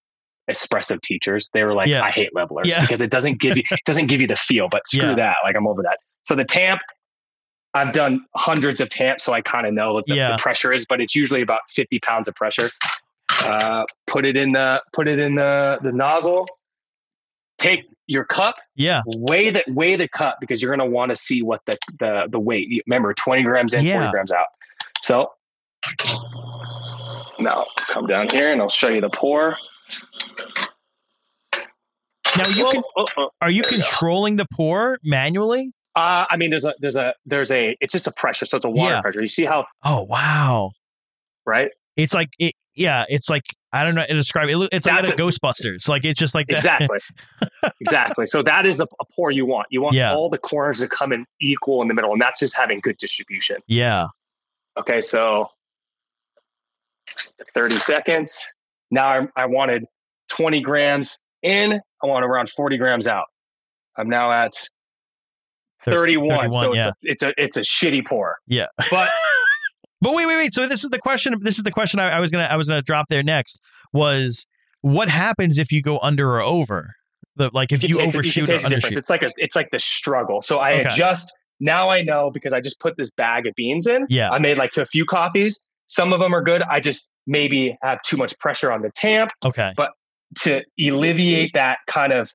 espresso teachers, they were like, Yeah. I hate levelers Yeah. because it doesn't give you it doesn't give you the feel, but screw Yeah. that. Like I'm over that. So the tamp, I've done hundreds of tamps, so I kind of know what the, Yeah. the pressure is, but it's usually about 50 pounds of pressure. Uh, put it in the put it in the, the nozzle. Take your cup, yeah. weigh that weigh the cup because you're gonna want to see what the, the the weight. Remember, 20 grams in, Yeah. 40 grams out. So now come down here and I'll show you the pour. Now you Oh, can. oh, oh. Are you there controlling the pour manually? Uh, I mean, there's a there's a there's a it's just a pressure, so it's a water Yeah. pressure. You see how Oh wow. right? It's like it. Yeah. It's like I don't know to describe it. It's like of Ghostbusters. Like it's just like that. Exactly, exactly. So that is a, a pour you want. You want Yeah. all the corners to come in equal in the middle, and that's just having good distribution. yeah. Okay, so 30 seconds. Now I, I wanted 20 grams in. I want around 40 grams out. I'm now at 31. 31, so yeah. it's a it's a it's a shitty pour. Yeah. But But wait, wait, wait. So this is the question. This is the question I, I was gonna I was gonna drop there next. Was what happens if you go under or over? The like if you, it- overshoot can or taste the difference. undershoot. It's like a, it's like the struggle. So I Okay. adjust. Now I know because I just put this bag of beans in. Yeah. I made like a few coffees. Some of them are good. I just maybe have too much pressure on the tamp. Okay. But to alleviate that kind of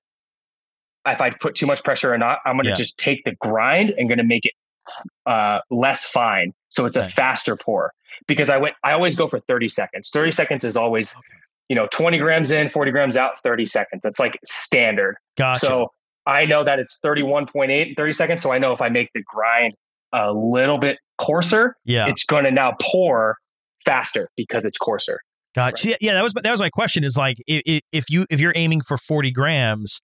if I put too much pressure or not, I'm going to Yeah. just take the grind and going to make it uh, less fine, so it's a faster pour. Because I went, I always go for 30 seconds. 30 seconds is always, Okay. you know, 20 grams in, 40 grams out, 30 seconds. That's like standard. Gotcha. So I know that it's 31.8 30 seconds. So I know if I make the grind a little bit coarser, yeah. it's going to now pour faster because it's coarser. Gotcha. Yeah, yeah, that was that was my question. Is like if, if you if you're aiming for forty grams,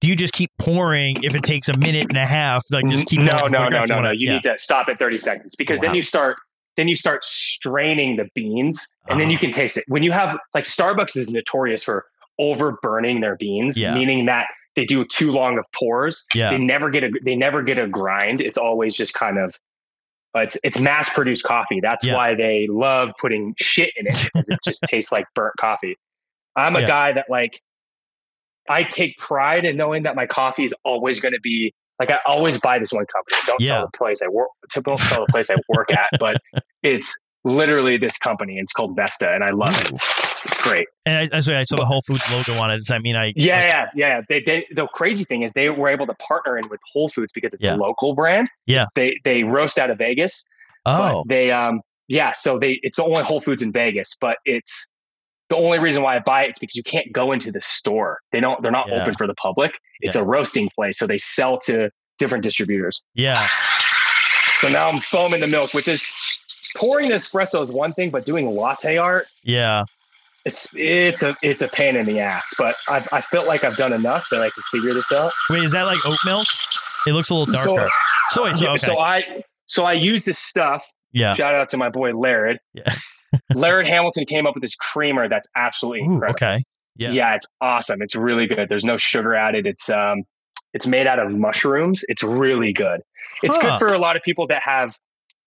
do you just keep pouring if it takes a minute and a half? Like just keep no, no, no, no, no. You need to stop at 30 seconds because then you start then you start straining the beans and then Oh. you can taste it. When you have like Starbucks is notorious for over burning their beans, Yeah. meaning that they do too long of pours. yeah. They never get a they never get a grind. It's always just kind of it's it's mass produced coffee. That's Yeah. why they love putting shit in it because it just tastes like burnt coffee. I'm a guy that like I take pride in knowing that my coffee is always going to be like I always buy this one company. Don't Yeah. tell the place I work. Don't tell the place I work at, but it's literally this company. It's called Vesta, and I love it. It's great. And I, I, saw, I saw the Whole Foods logo on it. Does that mean I? Yeah, like- yeah, yeah. They, they, the crazy thing is they were able to partner in with Whole Foods because it's Yeah. a local brand. Yeah. They they roast out of Vegas. Oh, they um yeah. So they it's the only Whole Foods in Vegas, but it's the only reason why I buy it is because you can't go into the store. They don't. They're not Yeah. open for the public. It's a roasting place, so they sell to different distributors. yeah. So now I'm foaming the milk, which is pouring the espresso is one thing, but doing latte art, Yeah. it's it's a it's a pain in the ass. But I've, I felt like I've done enough that I can figure this out. Wait, is that like oat milk? It looks a little So- darker. Soy. So, okay. So I so I use this stuff. yeah. Shout out to my boy Laird. Yeah. Laird Hamilton came up with this creamer that's absolutely Ooh, incredible. okay. Yeah. Yeah. it's awesome. It's really good. There's no sugar added. It's um it's made out of mushrooms. It's really good. It's Huh. good for a lot of people that have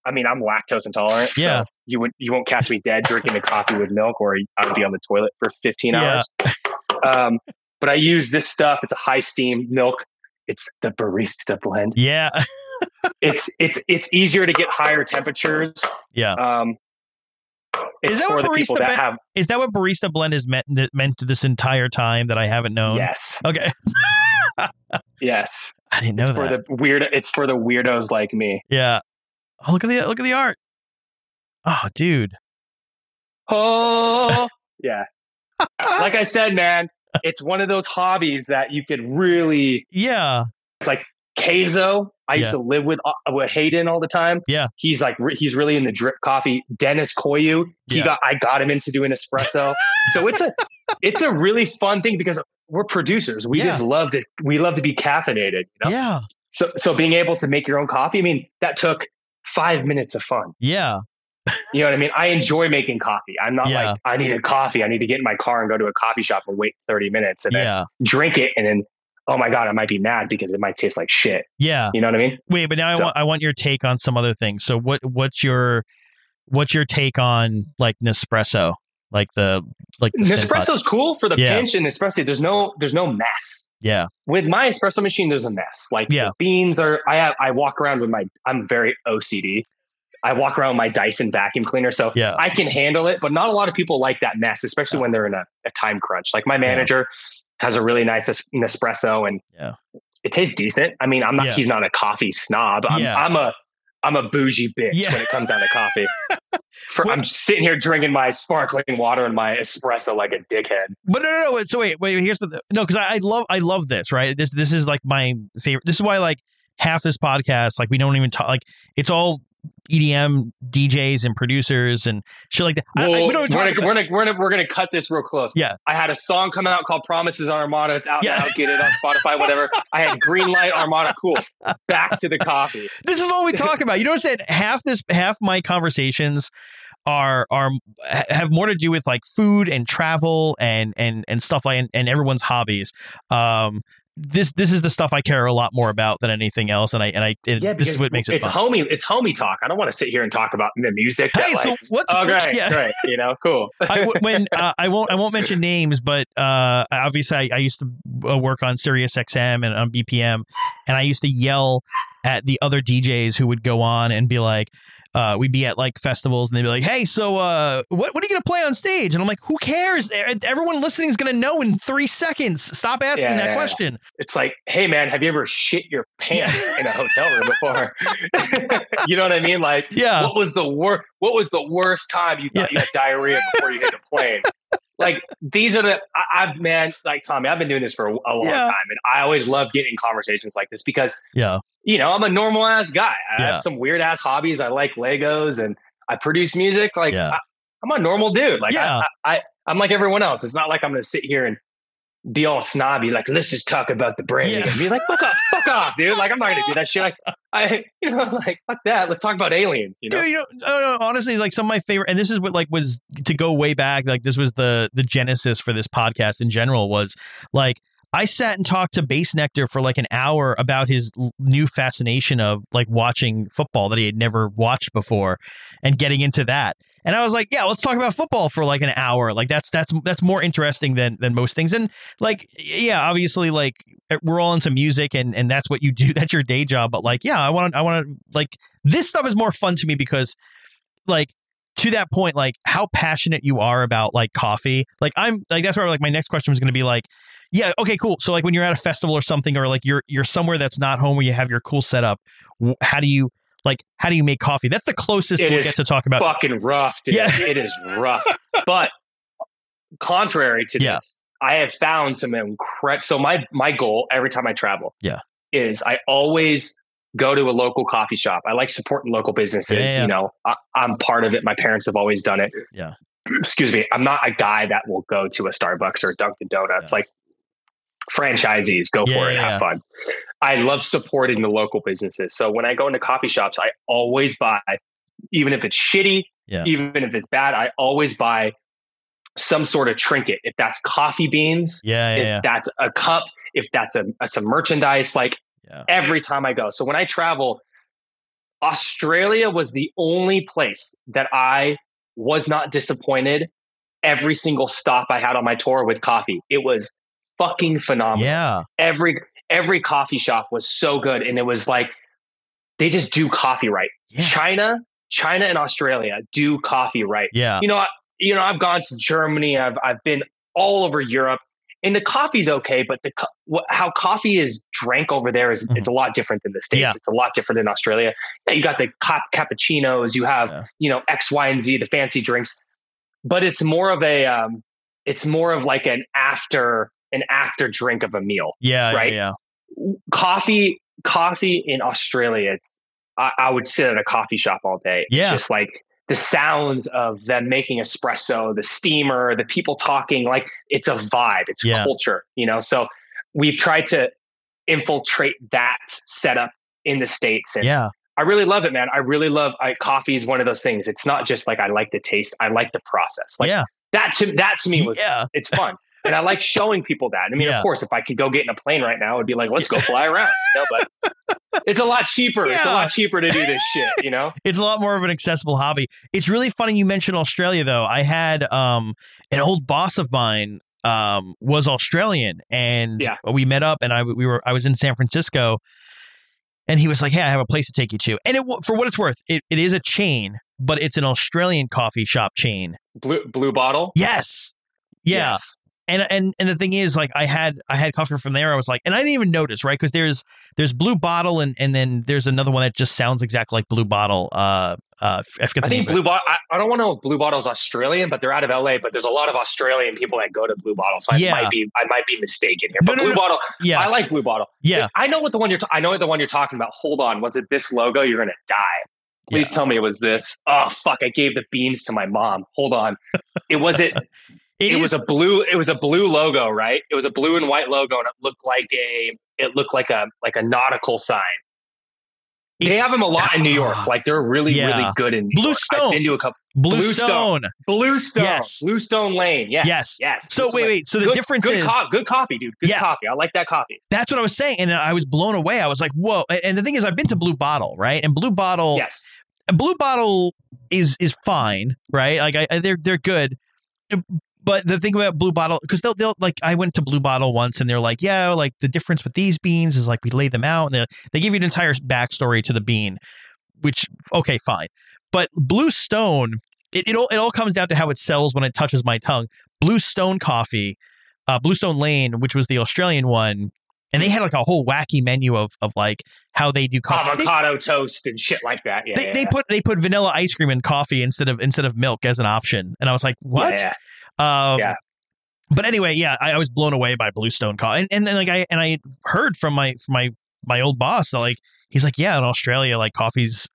I mean, I'm lactose intolerant. Yeah. So you would you won't catch me dead drinking a coffee with milk or I would be on the toilet for 15 Yeah. hours. Um, but I use this stuff. It's a high steam milk. It's the barista blend. Yeah. It's it's it's easier to get higher temperatures. yeah. Um, it's Is that for what the people barista that ba- have Is that what barista blend is meant meant this entire time that I haven't known? yes, Okay. yes. I didn't know it's that. for the weird. It's for the weirdos like me. yeah. Oh, look at the look at the art. Oh, dude. Oh, yeah. Like I said, man, it's one of those hobbies that you could really. Yeah. It's like Keizo. I used Yeah. to live with uh, with Hayden all the time. Yeah. he's like re- he's really in the drip coffee. Deniz Koyu, he Yeah. got I got him into doing espresso. so it's a it's a really fun thing because we're producers. We Yeah. just love to we love to be caffeinated. You know? Yeah. So so being able to make your own coffee, I mean, that took five minutes of fun. Yeah. You know what I mean? I enjoy making coffee. I'm not Yeah. like I need a coffee. I need to get in my car and go to a coffee shop and wait 30 minutes and then drink it and then oh my god, I might be mad because it might taste like shit. Yeah. You know what I mean? Wait, but now I want I want your take on some other things. So what what's your what's your take on like Nespresso? Like the like the Nespresso's cool for the Yeah. pinch and especially there's no there's no mess. Yeah. With my espresso machine, there's a mess. Like Yeah. the beans are I have I walk around with my I'm very OCD. I walk around my Dyson vacuum cleaner. So Yeah. I can handle it, but not a lot of people like that mess, especially when they're in a, a time crunch. Like my manager has a really nice es- Nespresso and Yeah. it tastes decent. I mean, I'm not, Yeah. he's not a coffee snob. I'm, Yeah. I'm a, I'm a bougie bitch Yeah. when it comes down to coffee. For, Well- I'm sitting here drinking my sparkling water and my espresso like a dickhead. But no, no, no. So wait, wait. Here's the no, because I, I love, I love this. Right. This, this is like my favorite. This is why like half this podcast, like we don't even talk. Like it's all EDM DJs and producers and shit like that. I- I- Well, we don't we're, gonna, we're, gonna, we're, gonna, we're gonna cut this real close. Yeah. I had a song come out called Promises on Armada. It's out Yeah. now. Get it on Spotify, whatever. I had Green Light Armada. Cool. Back to the coffee. this is all we talk about. You know what I'm saying? Half this, half my conversations are are have more to do with like food and travel and and and stuff like and, and everyone's hobbies. Um, this this is the stuff I care a lot more about than anything else, and I and I Yeah, this is what makes it it's fun. homie. It's homie talk. I don't want to sit here and talk about the music. that, Hey, so like, what's oh, great, yeah. great. You know, cool. I, when uh, I won't I won't mention names, but uh, obviously I, I used to uh, work on Sirius XM and on BPM, and I used to yell at the other DJs who would go on and be like. Uh, we'd be at like festivals and they'd be like, "Hey, so uh, what what are you gonna play on stage?" And I'm like, "Who cares? Everyone listening is gonna know in three seconds. Stop asking Yeah, that yeah, yeah. question." It's like, hey man, have you ever shit your pants in a hotel room before? you know what I mean? Like, Yeah, what was the worst? What was the worst time you thought you had diarrhea before you hit a plane? Like these are the I, I've man like Tommy. I've been doing this for a, a long Yeah. time, and I always love getting conversations like this because yeah, you know I'm a normal ass guy. I Yeah. have some weird ass hobbies. I like Legos and I produce music. Like Yeah. I, I'm a normal dude. Like Yeah. I, I, I'm like everyone else. It's not like I'm going to sit here and be all snobby. Like let's just talk about the brand and be like, fuck off, fuck off, dude. Like I'm not to do that shit. Like I, you know, like fuck that. Let's talk about aliens. You know. Dude, you know, no, no, honestly, like some of my favorite, and this is what like was to go way back. Like this was the the genesis for this podcast in general was like I sat and talked to Bassnectar for like an hour about his new fascination of like watching football that he had never watched before, and getting into that. And I was like, yeah, let's talk about football for like an hour. Like that's that's that's more interesting than than most things. And like, yeah, obviously, like Eh, we're all into music, and and that's what you do. That's your day job. But like, yeah, I want to I want to like this stuff is more fun to me because like to that point like how passionate you are about like coffee like i'm like that's where like my next question was going to be like yeah okay cool so like when you're at a festival or something or like you're you're somewhere that's not home where you have your cool setup how do you like how do you make coffee that's the closest It we'll get to talk about fucking rough, dude. Yeah. it is rough. But contrary to Yeah. this, I have found some incredible. So my my goal every time I travel, Yeah. is I always go to a local coffee shop. I like supporting local businesses. Yeah, yeah. You know, I, I'm part of it. My parents have always done it. Yeah. Excuse me. I'm not a guy that will go to a Starbucks or a Dunkin' Donuts. Yeah. Like franchisees, go for it, have fun. I love supporting the local businesses. So when I go into coffee shops, I always buy, even if it's shitty, even if it's bad, I always buy some sort of trinket. If that's coffee beans, yeah yeah if yeah, that's a cup, if that's a, a some merchandise, like yeah. every time I go. So when I travel, Australia was the only place that I was not disappointed every single stop I had on my tour with coffee. It was fucking phenomenal yeah every every coffee shop was so good and it was like they just do coffee right yeah china china and australia do coffee right yeah you know I, you know i've gone to germany i've i've been all over europe and the coffee's okay, but the co- how coffee is drank over there is Mhm. it's a lot different than the states. Yeah. It's a lot different than Australia. Yeah, you got the cap- cappuccinos, you have Yeah. you know X, Y, and Z, the fancy drinks, but it's more of a um, it's more of like an after an after drink of a meal. Yeah, Right. yeah, Coffee, coffee in Australia, it's I, I would sit at a coffee shop all day. Yeah. just like the sounds of them making espresso, the steamer, the people talking, like it's a vibe, it's Yeah. culture, you know. So we've tried to infiltrate that setup in the states, and yeah, I really love it, man. I really love I, coffee is one of those things. It's not just like I like the taste; I like the process. Like yeah, that to that to me was yeah. it's fun, and I like showing people that. I mean, Yeah. of course, if I could go get in a plane right now, it'd be like, let's go fly around. You know, but it's a lot cheaper. It's a lot cheaper to do this shit. You know. It's a lot more of an accessible hobby. It's really funny you mentioned Australia though. I had um an old boss of mine um was Australian and Yeah. we met up and I we were I was in San Francisco and he was like, "Hey, I have a place to take you to." And it for what it's worth, it, it is a chain, but it's an Australian coffee shop chain. Blue blue bottle. Yes. Yeah. Yes. And and and the thing is like i had i had coffee from there i was like and i didn't even notice right because there's there's blue bottle and and then there's another one that just sounds exactly like blue bottle uh uh i I think. Blue Bottle. I, I don't want to know if Blue Bottle's Australian, but they're out of LA. But there's a lot of Australian people that go to Blue Bottle, so I Yeah. might be I might be mistaken here. But no, Blue no. Bottle, yeah I like Blue Bottle. yeah I know what the one you're. ta- I know what the one you're talking about. Hold on, was it this logo? You're gonna die. Please Yeah. tell me it was this. Oh fuck! I gave the beans to my mom. Hold on. It was it. it, it is was a blue. It was a blue logo, right? It was a blue and white logo, and it looked like a. It looked like a like a nautical sign. They have them a lot in New York. Ah, like they're really Yeah. really good in New Blue York. Stone. I've been to a couple. blue, Blue stone. Blue Stone. Yes. Bluestone Lane. Yes. Yes. Yes. so Bluestone wait Lane. wait so the good, difference good is co- good coffee, dude. Good Yeah. coffee. I like that coffee. that's what i was saying and i was blown away i was like whoa and- and the thing is i've been to blue bottle right and blue bottle Yes. Blue Bottle is is fine, right? Like I, I they're they're good, but the thing about Blue Bottle because they'll they'll like I went to Blue Bottle once and they're like, yeah, like the difference with these beans is like we lay them out and they they give you an entire backstory to the bean, which okay, fine, but Bluestone. It, it all it all comes down to how it sells when it touches my tongue. Bluestone Coffee, uh, Bluestone Lane, which was the Australian one, and they had like a whole wacky menu of of like how they do coffee. They- Avocado toast and shit like that. Yeah. they, yeah, they put they put vanilla ice cream in coffee instead of instead of milk as an option, and I was like, what? Yeah, Um, Yeah. But anyway, yeah, I, I was blown away by Bluestone coffee, and, and, and like I and I heard from my from my my old boss that like he's like, yeah, in Australia, like coffee's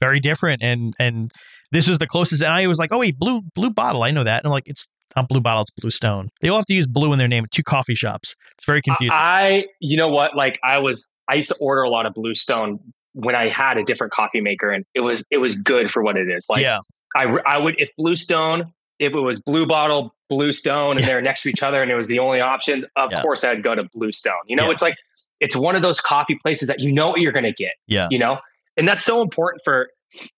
very different, and and this was the closest. And I was like, oh wait, blue blue bottle, I know that, and I'm like, it's not blue bottle, it's Bluestone. They all have to use blue in their name. Two coffee shops. It's very confusing. I, you know what? Like I was, I used to order a lot of Bluestone when I had a different coffee maker, and it was it was good for what it is. Like yeah, I, I would if Bluestone, if it was Blue Bottle, Bluestone, and they're next to each other, and it was the only options. Of Yeah. course, I'd go to Bluestone. You know, Yeah. it's like it's one of those coffee places that you know what you're going to get. yeah, You know, and that's so important for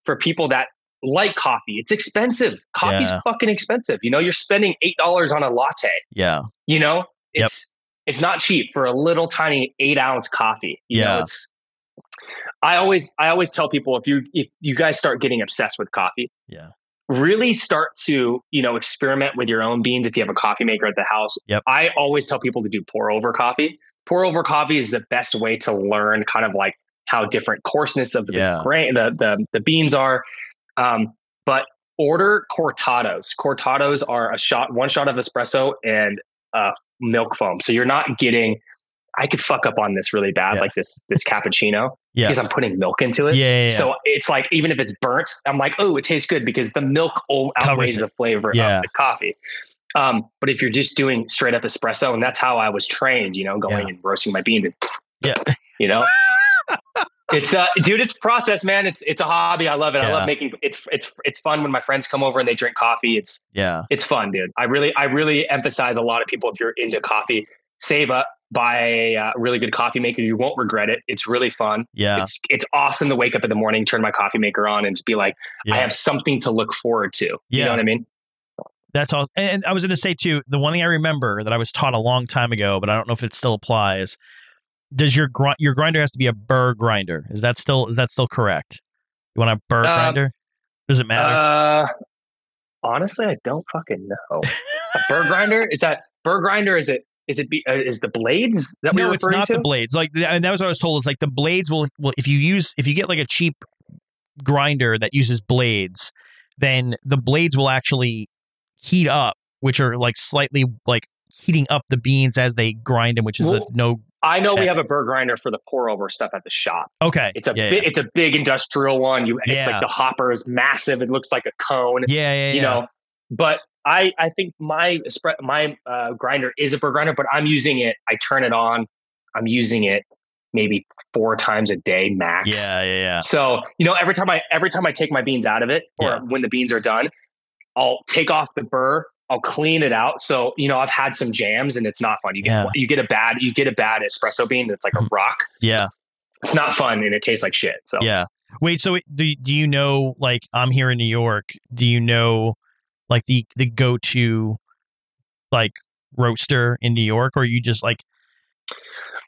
for people that like coffee. It's expensive. Coffee's Yeah. fucking expensive. You know, you're spending eight dollars on a latte. yeah, You know, Yep. it's it's not cheap for a little tiny eight ounce coffee. You Yeah. know, it's I always I always tell people if you if you guys start getting obsessed with coffee, yeah, really start to you know experiment with your own beans if you have a coffee maker at the house. Yep. I always tell people to do pour over coffee. Pour over coffee is the best way to learn kind of like how different coarseness of the Yeah. grain the the, the beans are. Um, but order cortados. Cortados are a shot, one shot of espresso and uh, milk foam. So you're not getting. I could fuck up on this really bad, Yeah. like this this cappuccino, Yeah. because I'm putting milk into it. yeah, yeah. So it's like even if it's burnt, I'm like, oh, it tastes good because the milk outweighs the flavor Yeah. of the coffee. Um, but if you're just doing straight up espresso, and that's how I was trained, you know, going Yeah. and roasting my beans, and Yeah. you know, it's uh, dude, it's process, man. It's it's a hobby. I love it. I love making it's it's it's fun when my friends come over and they drink coffee. It's yeah, it's fun, dude. I really I really emphasize a lot of people if you're into coffee, save up, buy a uh, really good coffee maker. You won't regret it. It's really fun. yeah, It's it's awesome to wake up in the morning, turn my coffee maker on, and just be like, yeah. I have something to look forward to. You Yeah. know what I mean? That's all. And I was going to say too, the one thing I remember that I was taught a long time ago, but I don't know if it still applies. Does your gr- your grinder has to be a burr grinder? Is that still is that still correct? You want a burr Uh, grinder? Does it matter? Uh, honestly, I don't fucking know. a burr grinder is that burr grinder? Is it Is it be, uh, is the blades that no, it's not to? the blades. Like, and that was what I was told. Is like the blades will, will if you use if you get like a cheap grinder that uses blades, then the blades will actually heat up, which are like slightly like heating up the beans as they grind them, which is Well, a no. I know we have a burr grinder for the pour over stuff at the shop. Okay, It's a yeah, bi- it's a big industrial one. You it's like the hopper is massive. It looks like a cone. yeah, yeah, yeah. You know, but I I think my my uh, grinder is a burr grinder, but I'm using it. I turn it on. I'm using it maybe four times a day max. yeah, yeah, yeah. So you know, every time I every time I take my beans out of it, or Yeah. when the beans are done, I'll take off the burr. I'll clean it out. So you know, I've had some jams, and it's not fun. You get Yeah. you get a bad you get a bad espresso bean that's like a rock. Yeah, It's not fun, and it tastes like shit. So yeah. Wait, so do do you know like I'm here in New York? Do you know like the the go to like roaster in New York, or you just like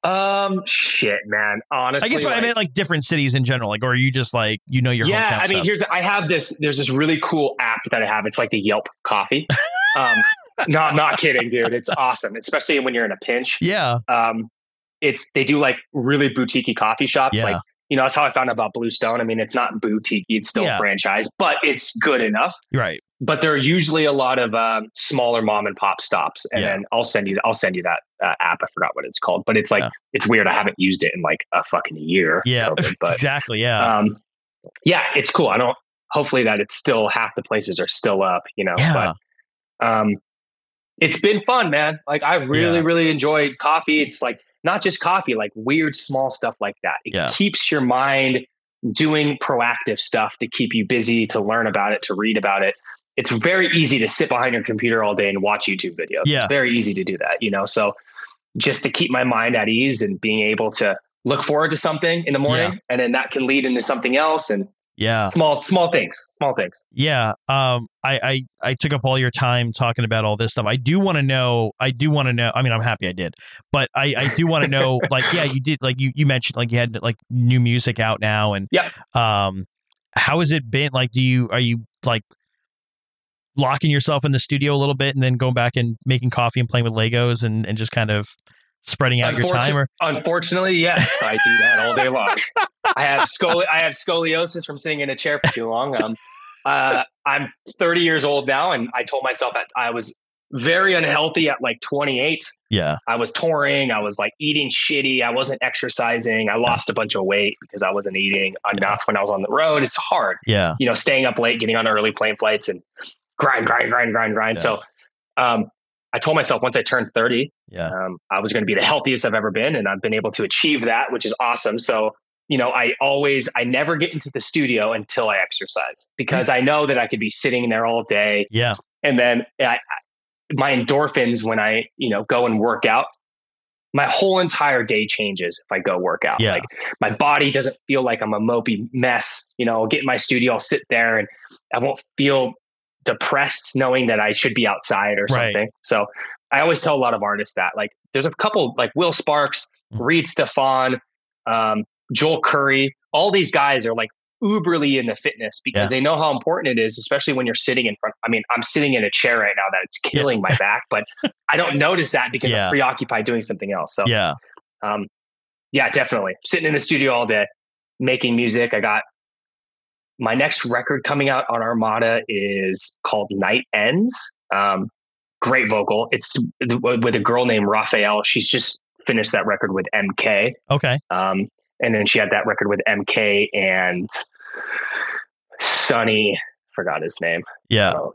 um, shit, man. Honestly, I guess what I like- meant like different cities in general, like or are you just like you know your yeah, I mean, stuff? here's I have this. There's this really cool app that I have. It's like the Yelp Coffee. Um, no, I'm not kidding, dude. It's awesome, especially when you're in a pinch. yeah, Um, it's they do like really boutiquey coffee shops. Yeah. Like you know, that's how I found out about Bluestone. I mean, it's not boutique; it's still Yeah. franchise, but it's good enough. right. But there are usually a lot of um, smaller mom and pop stops, and Yeah. I'll send you. I'll send you that uh, app. I forgot what it's called, but it's like Yeah. it's weird. I haven't used it in like a fucking year. Yeah, COVID, but exactly. Yeah, um, yeah, it's cool. I don't. Hopefully that it's still half the places are still up. You know, yeah, but um, it's been fun, man. Like I really, really enjoyed coffee. It's like not just coffee, like weird small stuff like that. It Yeah. keeps your mind doing proactive stuff to keep you busy, to learn about it, to read about it. It's very easy to sit behind your computer all day and watch YouTube videos. Yeah. It's very easy to do that, you know. So just to keep my mind at ease and being able to look forward to something in the morning and then that can lead into something else and yeah, small small things small things yeah. Um, I, I, I took up all your time talking about all this stuff. I do want to know. I do want to know. I mean, I'm happy I did, but I, I do want to know. Like, yeah, you did. Like you, you mentioned, like you had like new music out now, and Yeah. Um, how has it been? Like, do you are you like locking yourself in the studio a little bit and then going back and making coffee and playing with Legos and and just kind of spreading out your time? Or unfortunately yes i do that all day long i have scoli- i have scoliosis from sitting in a chair for too long um uh, i'm 30 years old now and i told myself that i was very unhealthy at like 28 yeah, i was touring i was like eating shitty i wasn't exercising i lost a bunch of weight because i wasn't eating enough when i was on the road it's hard yeah, you know, staying up late, getting on early plane flights and grind, grind, grind, grind, grind. Yeah. So um, I told myself once I turned 30, yeah, um, I was going to be the healthiest I've ever been. And I've been able to achieve that, which is awesome. So, you know, I always, I never get into the studio until I exercise because I know that I could be sitting there all day. yeah, And then I, I, my endorphins, when I, you know, go and work out, my whole entire day changes if I go work out. Yeah. Like my body doesn't feel like I'm a mopey mess. You know, I'll get in my studio, I'll sit there and I won't feel depressed knowing that I should be outside or Right. something. So I always tell a lot of artists that like there's a couple like Will Sparks, Mhm. Reid Stefan, um, Joel Corry, all these guys are like uberly into fitness because Yeah. they know how important it is, especially when you're sitting in front. I mean, I'm sitting in a chair right now that it's killing my back, but I don't notice that because Yeah. I'm preoccupied doing something else. So yeah, um, yeah, definitely sitting in the studio all day, making music. I got my next record coming out on Armada is called Night Ends. Um, great vocal. It's with a girl named Raphaella. She's just finished that record with MK. okay, Um, and then she had that record with MK and Sonny, forgot his name. yeah. Oh,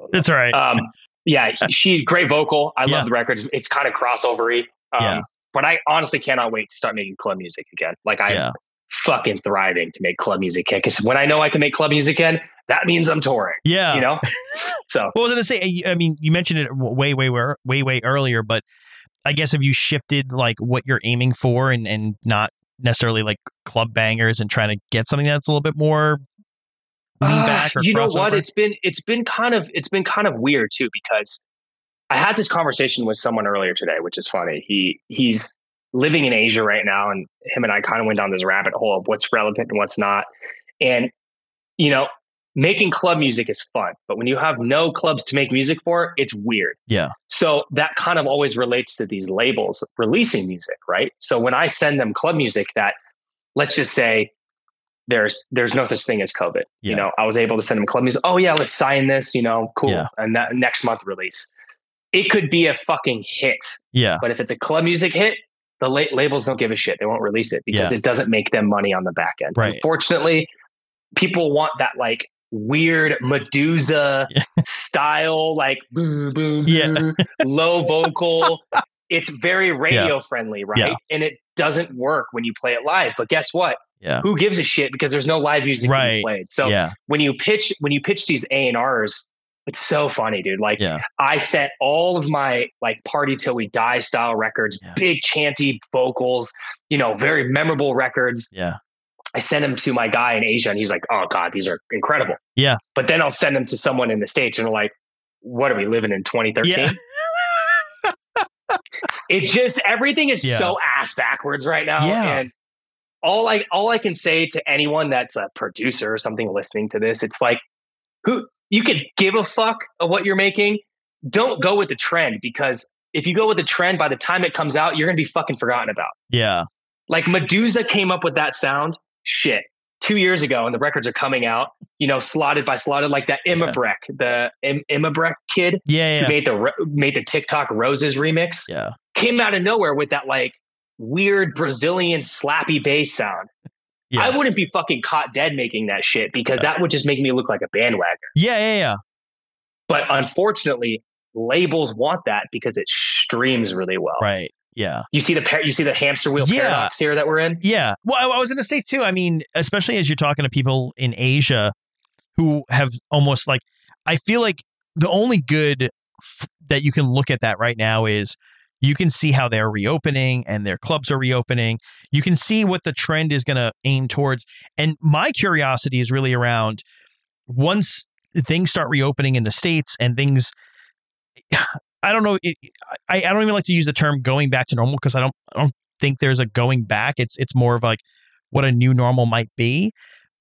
oh, That's all right. um, yeah, he, she great vocal. I Yeah. love the records. It's kind of crossovery. Um, Yeah. But I honestly cannot wait to start making club music again. Like I'm yeah, fucking thriving to make club music again. Because when I know I can make club music again, that means I'm touring. yeah. You know. so Well, I was gonna say. I mean, you mentioned it way, way, way, way, way earlier, but I guess have you shifted like what you're aiming for, and and not necessarily like club bangers, and trying to get something that's a little bit more ah, or you know what? It's been it's been kind of it's been kind of weird too because I had this conversation with someone earlier today, which is funny. He he's living in Asia right now, and him and I kind of went down this rabbit hole of what's relevant and what's not. And you know, making club music is fun, but when you have no clubs to make music for, it's weird. Yeah. So that kind of always relates to these labels releasing music, right? So when I send them club music that let's just say there's there's no such thing as COVID. Yeah. You know, I was able to send them club music. Oh yeah, let's sign this, you know, cool. Yeah. And that next month release. It could be a fucking hit. Yeah. But if it's a club music hit, the la- labels don't give a shit. They won't release it because Yeah. it doesn't make them money on the back end. Right. Unfortunately, people want that like weird Meduza Yeah. style, like boom, boom, Yeah. low vocal. It's very radio friendly, right? Yeah. And it doesn't work when you play it live. But guess what? Yeah. Who gives a shit because there's no live music Right. being played. So yeah. when you pitch when you pitch these A and R's, it's so funny, dude. Like Yeah. I sent all of my like party till we die style records, Yeah. big chanty vocals, you know, very memorable records. Yeah. I send them to my guy in Asia and he's like, Oh God, these are incredible. Yeah. But then I'll send them to someone in the States and they're like, What are we living in 2013? Yeah. It's just everything is Yeah. so ass backwards right now. Yeah. And all I all I can say to anyone that's a producer or something listening to this, it's like who you could give a fuck of what you're making. Don't go with the trend because if you go with the trend, by the time it comes out, you're gonna be fucking forgotten about. Yeah. Like Meduza came up with that sound, shit, two years ago, and the records are coming out. You know, slotted by slotted, like that Imanbek, the Imanbek kid Yeah. who made the made the TikTok Roses remix Yeah. came out of nowhere with that like weird Brazilian slappy bass sound. Yeah. I wouldn't be fucking caught dead making that shit because that would just make me look like a bandwagon. Yeah. Yeah. Yeah. But unfortunately, labels want that because it streams really well. Right. Yeah. You see the par- you see the hamster wheel Yeah. paradox here that we're in. Yeah. Well, I, I was going to say too. I mean, especially as you're talking to people in Asia who have almost like, I feel like the only good f- that you can look at that right now is you can see how they're reopening and their clubs are reopening. You can see what the trend is going to aim towards. And my curiosity is really around once things start reopening in the states and things. I don't know. It, I, I don't even like to use the term going back to normal because I don't I don't think there's a going back. It's it's more of like what a new normal might be.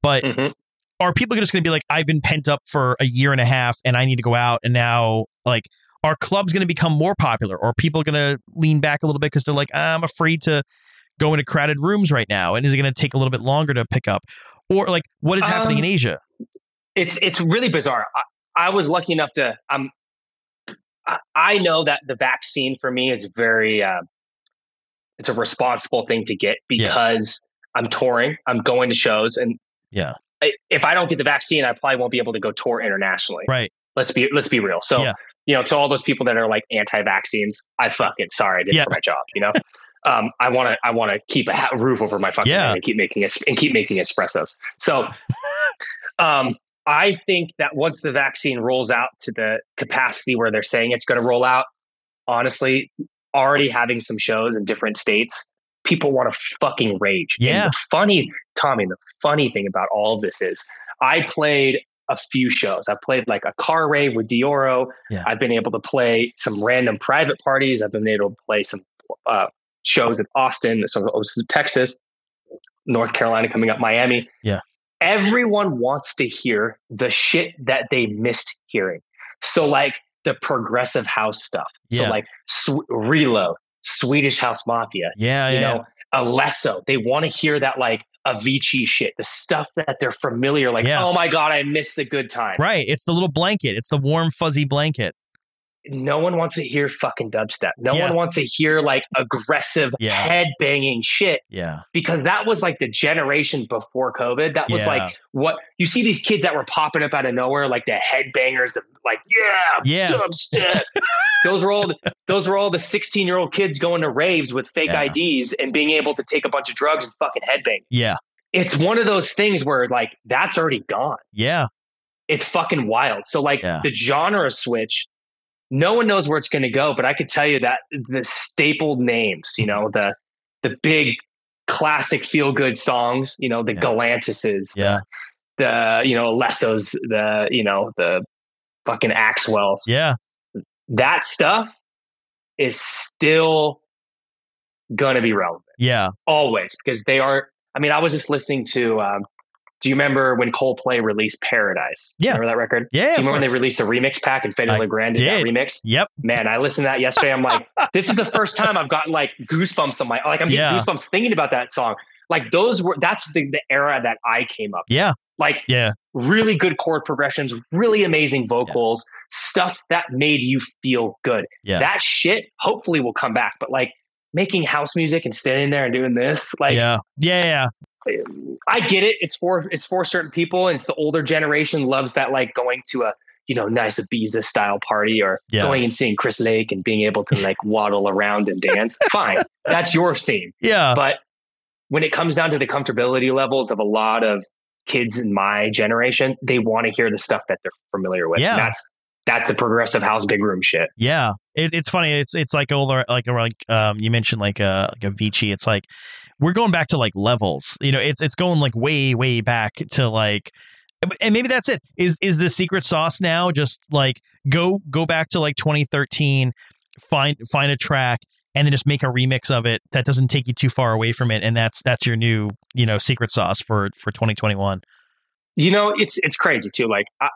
But Mhm. are people just going to be like, I've been pent up for a year and a half and I need to go out and now like are clubs going to become more popular or are people going to lean back a little bit because they're like, I'm afraid to go into crowded rooms right now and is it going to take a little bit longer to pick up or like what is happening in Um, Asia? It's it's really bizarre. I, I was lucky enough to um I, I know that the vaccine for me is very uh, it's a responsible thing to get Yeah. because I'm touring, I'm going to shows, and Yeah. I, if I don't get the vaccine, I probably won't be able to go tour internationally. Right. Let's be let's be real. So Yeah. You know, to all those people that are like anti-vaccines, I fucking sorry I did Yeah. for my job. You know, um, I want to I want to keep a ha- roof over my fucking Yeah. head and keep making es- and keep making espressos. So, um, I think that once the vaccine rolls out to the capacity where they're saying it's going to roll out, honestly, already having some shows in different states, people want to fucking rage. And Yeah. the funny, Tommy, the funny thing about all of this is I played a few shows. I've played like a car rave with Deorro. Yeah. I've been able to play some random private parties. I've been able to play some uh, shows in Austin, so Texas, North Carolina coming up, Miami. Yeah. Everyone wants to hear the shit that they missed hearing. So like the progressive house stuff. Yeah. So like Sw- Reload, Swedish House Mafia, Yeah. you yeah. know, Alesso. They want to hear that like Avicii shit, the stuff that they're familiar. Like, Yeah. oh my god, I missed the good time. Right. It's the little blanket. It's the warm, fuzzy blanket. No one wants to hear fucking dubstep. No Yeah. one wants to hear like aggressive Yeah. head banging shit Yeah. because that was like the generation before COVID. That was Yeah. like what you see these kids that were popping up out of nowhere, like the headbangers, of like yeah, Yeah. dubstep. those were all the, those were all the sixteen year old kids going to raves with fake. IDs and being able to take a bunch of drugs and fucking headbang. Yeah. It's one of those things where like that's already gone. Yeah. It's fucking wild. So like the genre switch. No one knows where it's going to go, but I could tell you that the stapled names, you know, the the big classic feel good songs, you know, the Yeah. Galantises, Yeah. the you know Lessos, the you know the fucking Axwells. Yeah. That stuff is still gonna be relevant Yeah. always because they are. I mean, I was just listening to um, do you remember when Coldplay released Paradise? Yeah. Remember that record? Yeah. Do you remember when they released a remix pack and Fedde Le Grand did that remix? Yep. Man, I listened to that yesterday. I'm like, this is the first time I've gotten like goosebumps on my like I'm getting Yeah. goosebumps thinking about that song. Like those were that's the, the era that I came up. Yeah. Like Yeah. really good chord progressions, really amazing vocals, stuff that made you feel good. Yeah. That shit hopefully will come back. But like making house music and standing there and doing this, like yeah. Yeah. Yeah. I get it. It's for it's for certain people, and it's the older generation loves that, like going to a you know nice Ibiza style party or Yeah. going and seeing Chris Lake and being able to like waddle around and dance. Fine, that's your scene. Yeah. But when it comes down to the comfortability levels of a lot of kids in my generation, they want to hear the stuff that they're familiar with. Yeah. That's that's the progressive house big room shit. Yeah, it, it's funny. It's it's like older, like like um, you mentioned like a like Avicii. It's like we're going back to like levels. You know, it's it's going like way way back to like, and maybe that's it. Is is the secret sauce now? Just like go go back to like 2013, find find a track. And then just make a remix of it that doesn't take you too far away from it, and that's that's your new you know secret sauce for for 2021. You know, it's it's crazy too. Like, I,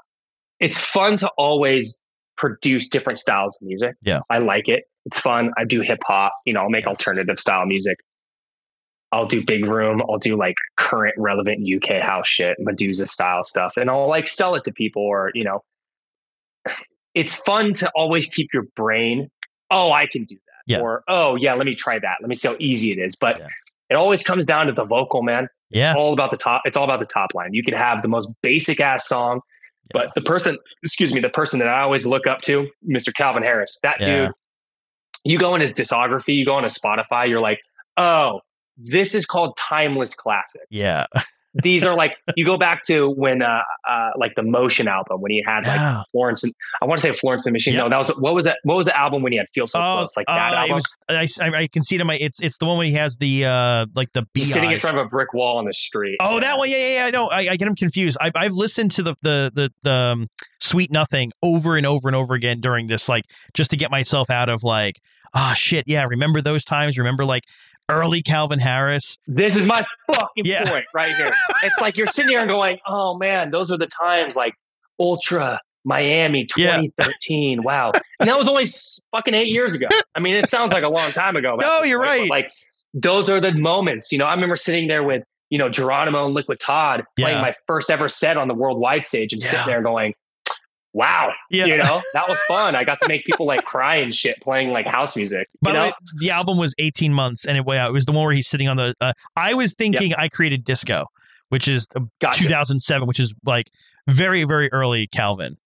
it's fun to always produce different styles of music. Yeah. I like it. It's fun. I do hip hop. You know, I'll make alternative style music. I'll do big room. I'll do like current relevant UK house shit, Meduza style stuff, and I'll like sell it to people. Or you know, it's fun to always keep your brain. Oh, I can do that. Yeah. Or oh yeah, let me try that. Let me see how easy it is. But Yeah. it always comes down to the vocal, man Yeah, all about the top. It's all about the top line. You could have the most basic ass song, but the person, excuse me, the person that I always look up to, Mr. Calvin Harris, that Yeah. dude, you go in his discography, you go on his Spotify, you're like, oh, this is called timeless classic. yeah, These are like, you go back to when, uh, uh, like the Motion album when he had like yeah. Florence and I want to say Florence and the Machine. Yeah. No, that was, what was that? What was the album when he had Feel So Oh, Close? Like that uh, album? Was, I, I can see it in my. It's it's the one when he has the uh like the He's sitting in front of a brick wall on the street. Oh, that one. Yeah, yeah, yeah. I know. I, I get him confused. I, I've listened to the the the, the um, Sweet Nothing over and over and over again during this, like, just to get myself out of like, ah, shit. Yeah, remember those times? Remember like early Calvin Harris? This is my fucking Yeah. point right here. It's like you're sitting here and going, "Oh man, those were the times like Ultra Miami Yeah. 2013." Wow, and that was only fucking eight years ago. I mean, it sounds like a long time ago. No, you're point, right. Like those are the moments. You know, I remember sitting there with you know Geronimo and Liquid Todd playing Yeah. my first ever set on the worldwide stage, and Yeah. sitting there going. Wow, Yeah. you know that was fun. I got to make people like cry and shit playing like house music. By you the way, the album was 18 months, and it, yeah, it was the one where he's sitting on the. Uh, I was thinking I created disco, which is uh, gotcha. 2007, which is like very very early Calvin.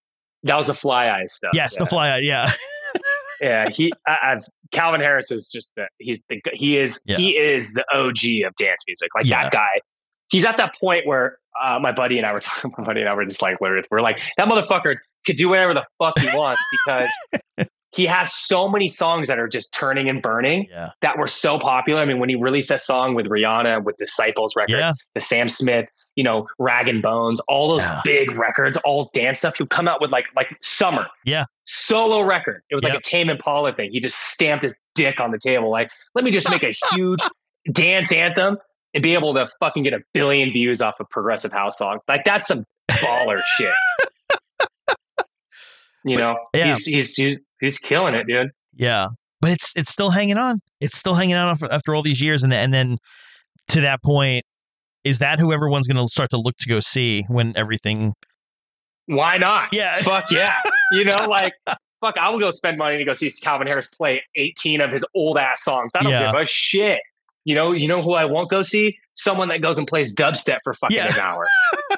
That was the Fly Eyes stuff. Yes, yeah. the fly. Eye. Yeah, Yeah, he I, I've Calvin Harris is just the he's the he is Yeah. he is the OG of dance music. Like that guy. He's at that point where uh, my buddy and I were talking. My buddy and I were just like, literally, we're like that motherfucker could do whatever the fuck he wants because he has so many songs that are just turning and burning yeah, that were so popular. I mean, when he released that song with Rihanna with Disciples record, yeah. the Sam Smith, you know, Rag and Bones, all those Yeah. big records, all dance stuff. He'll come out with like like Summer, Yeah. solo record. It was like a Tame Impala thing. He just stamped his dick on the table, like, let me just make a huge dance anthem and be able to fucking get a billion views off a progressive house song. Like that's some baller shit. You know, Yeah. he's, he's he's he's killing it, dude. Yeah, but it's it's still hanging on. It's still hanging on after, after all these years, and then, and then to that point, is that who everyone's going to start to look to go see when everything? Why not? Yeah, fuck yeah. You know, like fuck, I will go spend money to go see Calvin Harris play 18 of his old ass songs. I don't Yeah. give a shit. You know, you know who I won't go see? Someone that goes and plays dubstep for fucking Yeah. an hour.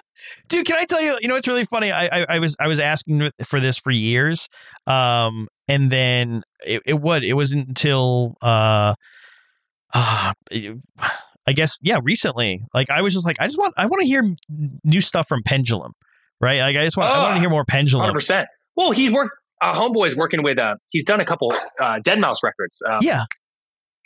dude. Can I tell you? You know, it's really funny. I, I I was I was asking for this for years, um, and then it, it would it wasn't until uh, uh I guess yeah, recently. Like I was just like, I just want I want to hear new stuff from Pendulum, right? Like I just want I want to hear more Pendulum. 100%. Well, he's worked, uh, Homeboy's working with, uh, he's done a couple uh, deadmau5 records. Uh, Yeah.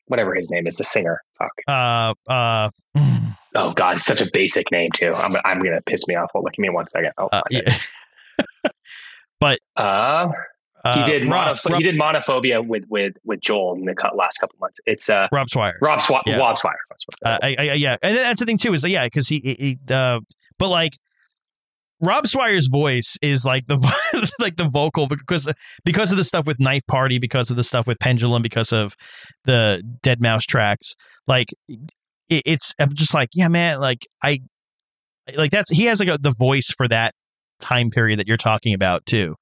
Whatever his name is, the singer. Fuck. Uh uh. Oh, God, it's such a basic name, too. I'm, I'm going to piss me off. Well, look, give me one second. Oh, uh, yeah. uh, Uh, he did Rob, he did monophobia with with with Joel in the last couple months. It's uh Rob Swire. Rob Swa- Yeah. Rob Swire. Uh, I, I, yeah, and that's the thing too is yeah, because he, he uh, but like Rob Swire's voice is like the like the vocal because because of the stuff with Knife Party, because of the stuff with Pendulum, because of the deadmau5 tracks. Like it, it's I'm just like yeah, man. Like I like that's he has like a, the voice for that time period that you're talking about too.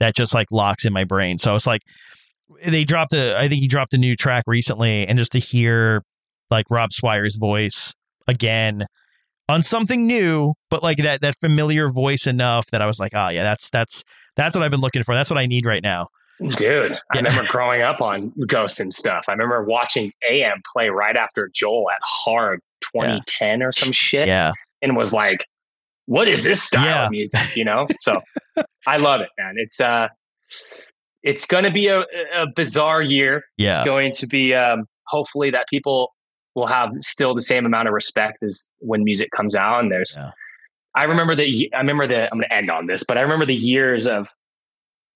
That just like locks in my brain. So it's like they dropped a I think he dropped a new track recently, and just to hear like Rob Swire's voice again on something new, but like that that familiar voice enough that I was like, oh yeah, that's that's that's what I've been looking for. That's what I need right now. Dude, I remember growing up on Ghosts and stuff. I remember watching AM play right after Joel at Hard 2010 yeah. or some shit. Yeah. And was like, what is this style yeah. of music? You know? So I love it, man. It's uh it's gonna be a, a bizarre year. Yeah. It's going to be um hopefully that people will have still the same amount of respect as when music comes out. And there's, yeah. I remember the, I remember the, I'm going to end on this, but I remember the years of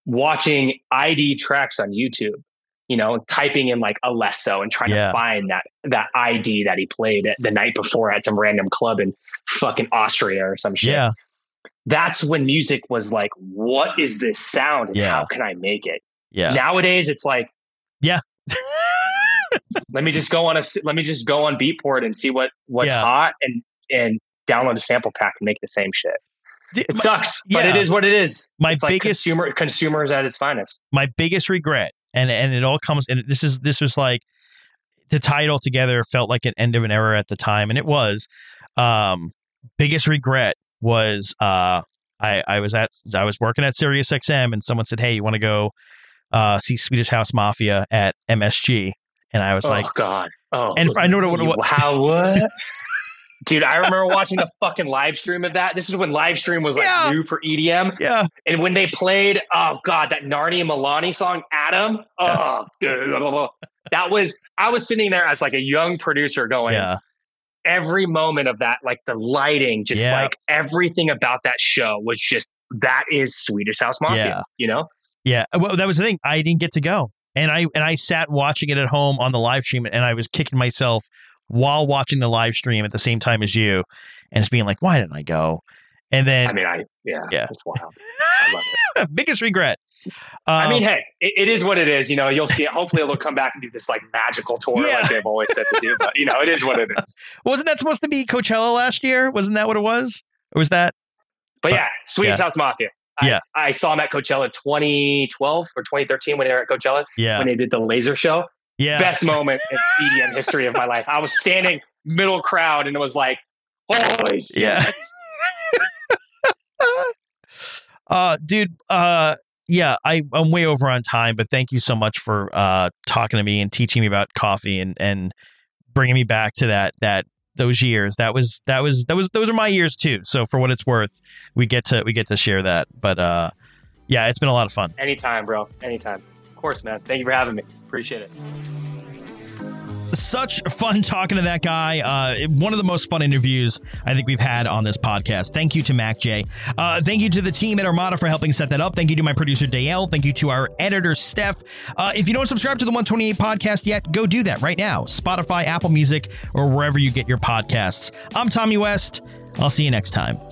watching ID tracks on YouTube, you know, typing in like Alesso and trying yeah. to find that, that ID that he played at the night before at some random club in fucking Austria or some shit. Yeah. That's when music was like, what is this sound? And yeah. how can I make it? Yeah. Nowadays it's like, yeah. let me just go on a let me just go on Beatport and see what what's yeah. hot and and download a sample pack and make the same shit. It my, sucks, yeah. but it is what it is. My it's biggest like consumer consumers at its finest. My biggest regret, and and it all comes and this is this was like to tie it all together felt like an end of an era at the time, and it was. Um, biggest regret was uh, I I was at I was working at SiriusXM, and someone said, "Hey, you want to go uh, see Swedish House Mafia at MSG?" And I was oh, like, God. Oh, and I know what, what, what how what? Dude, I remember watching the fucking live stream of that. This is when live stream was like yeah. new for EDM. Yeah. And when they played, oh God, that Nari & Milani song, Atom. Oh, yeah. that was, I was sitting there as like a young producer going, yeah. every moment of that, like the lighting, just yeah. like everything about that show was just, that is Swedish House Mafia, yeah. you know? Yeah. Well, that was the thing. I didn't get to go and I and I sat watching it at home on the live stream, and I was kicking myself while watching the live stream at the same time as you, and just being like, "Why didn't I go?" And then, I mean, I yeah, yeah, it's wild. I love it. Biggest regret. Um, I mean, hey, it, it is what it is. You know, you'll see. It. Hopefully, they'll come back and do this like magical tour, yeah. like they've always said to do. But you know, it is what it is. Wasn't that supposed to be Coachella last year? Wasn't that what it was? Or was that? But, but yeah, Swedish yeah. House Mafia. Yeah. I, I, saw him at Coachella 2012 or 2013 when they were at Coachella. Yeah. When they did the laser show. Yeah. Best moment in EDM history of my life. I was standing middle crowd and it was like, holy shit. Yeah. uh, dude, uh, yeah, I, I'm way over on time, but thank you so much for uh, talking to me and teaching me about coffee and, and bringing me back to that that those years. That was that was that was those are my years too. So for what it's worth, we get to we get to share that. But uh yeah, it's been a lot of fun. Anytime, bro. Anytime. Of course, man. Thank you for having me. Appreciate it such fun talking to that guy. Uh, one of the most fun interviews I think we've had on this podcast. Thank you to MAKJ. Uh, thank you to the team at Armada for helping set that up. Thank you to my producer Dale. Thank you to our editor Steph. Uh, if you don't subscribe to the 128 podcast yet, go do that right now. Spotify, Apple Music, or wherever you get your podcasts. I'm Tommy West. I'll see you next time.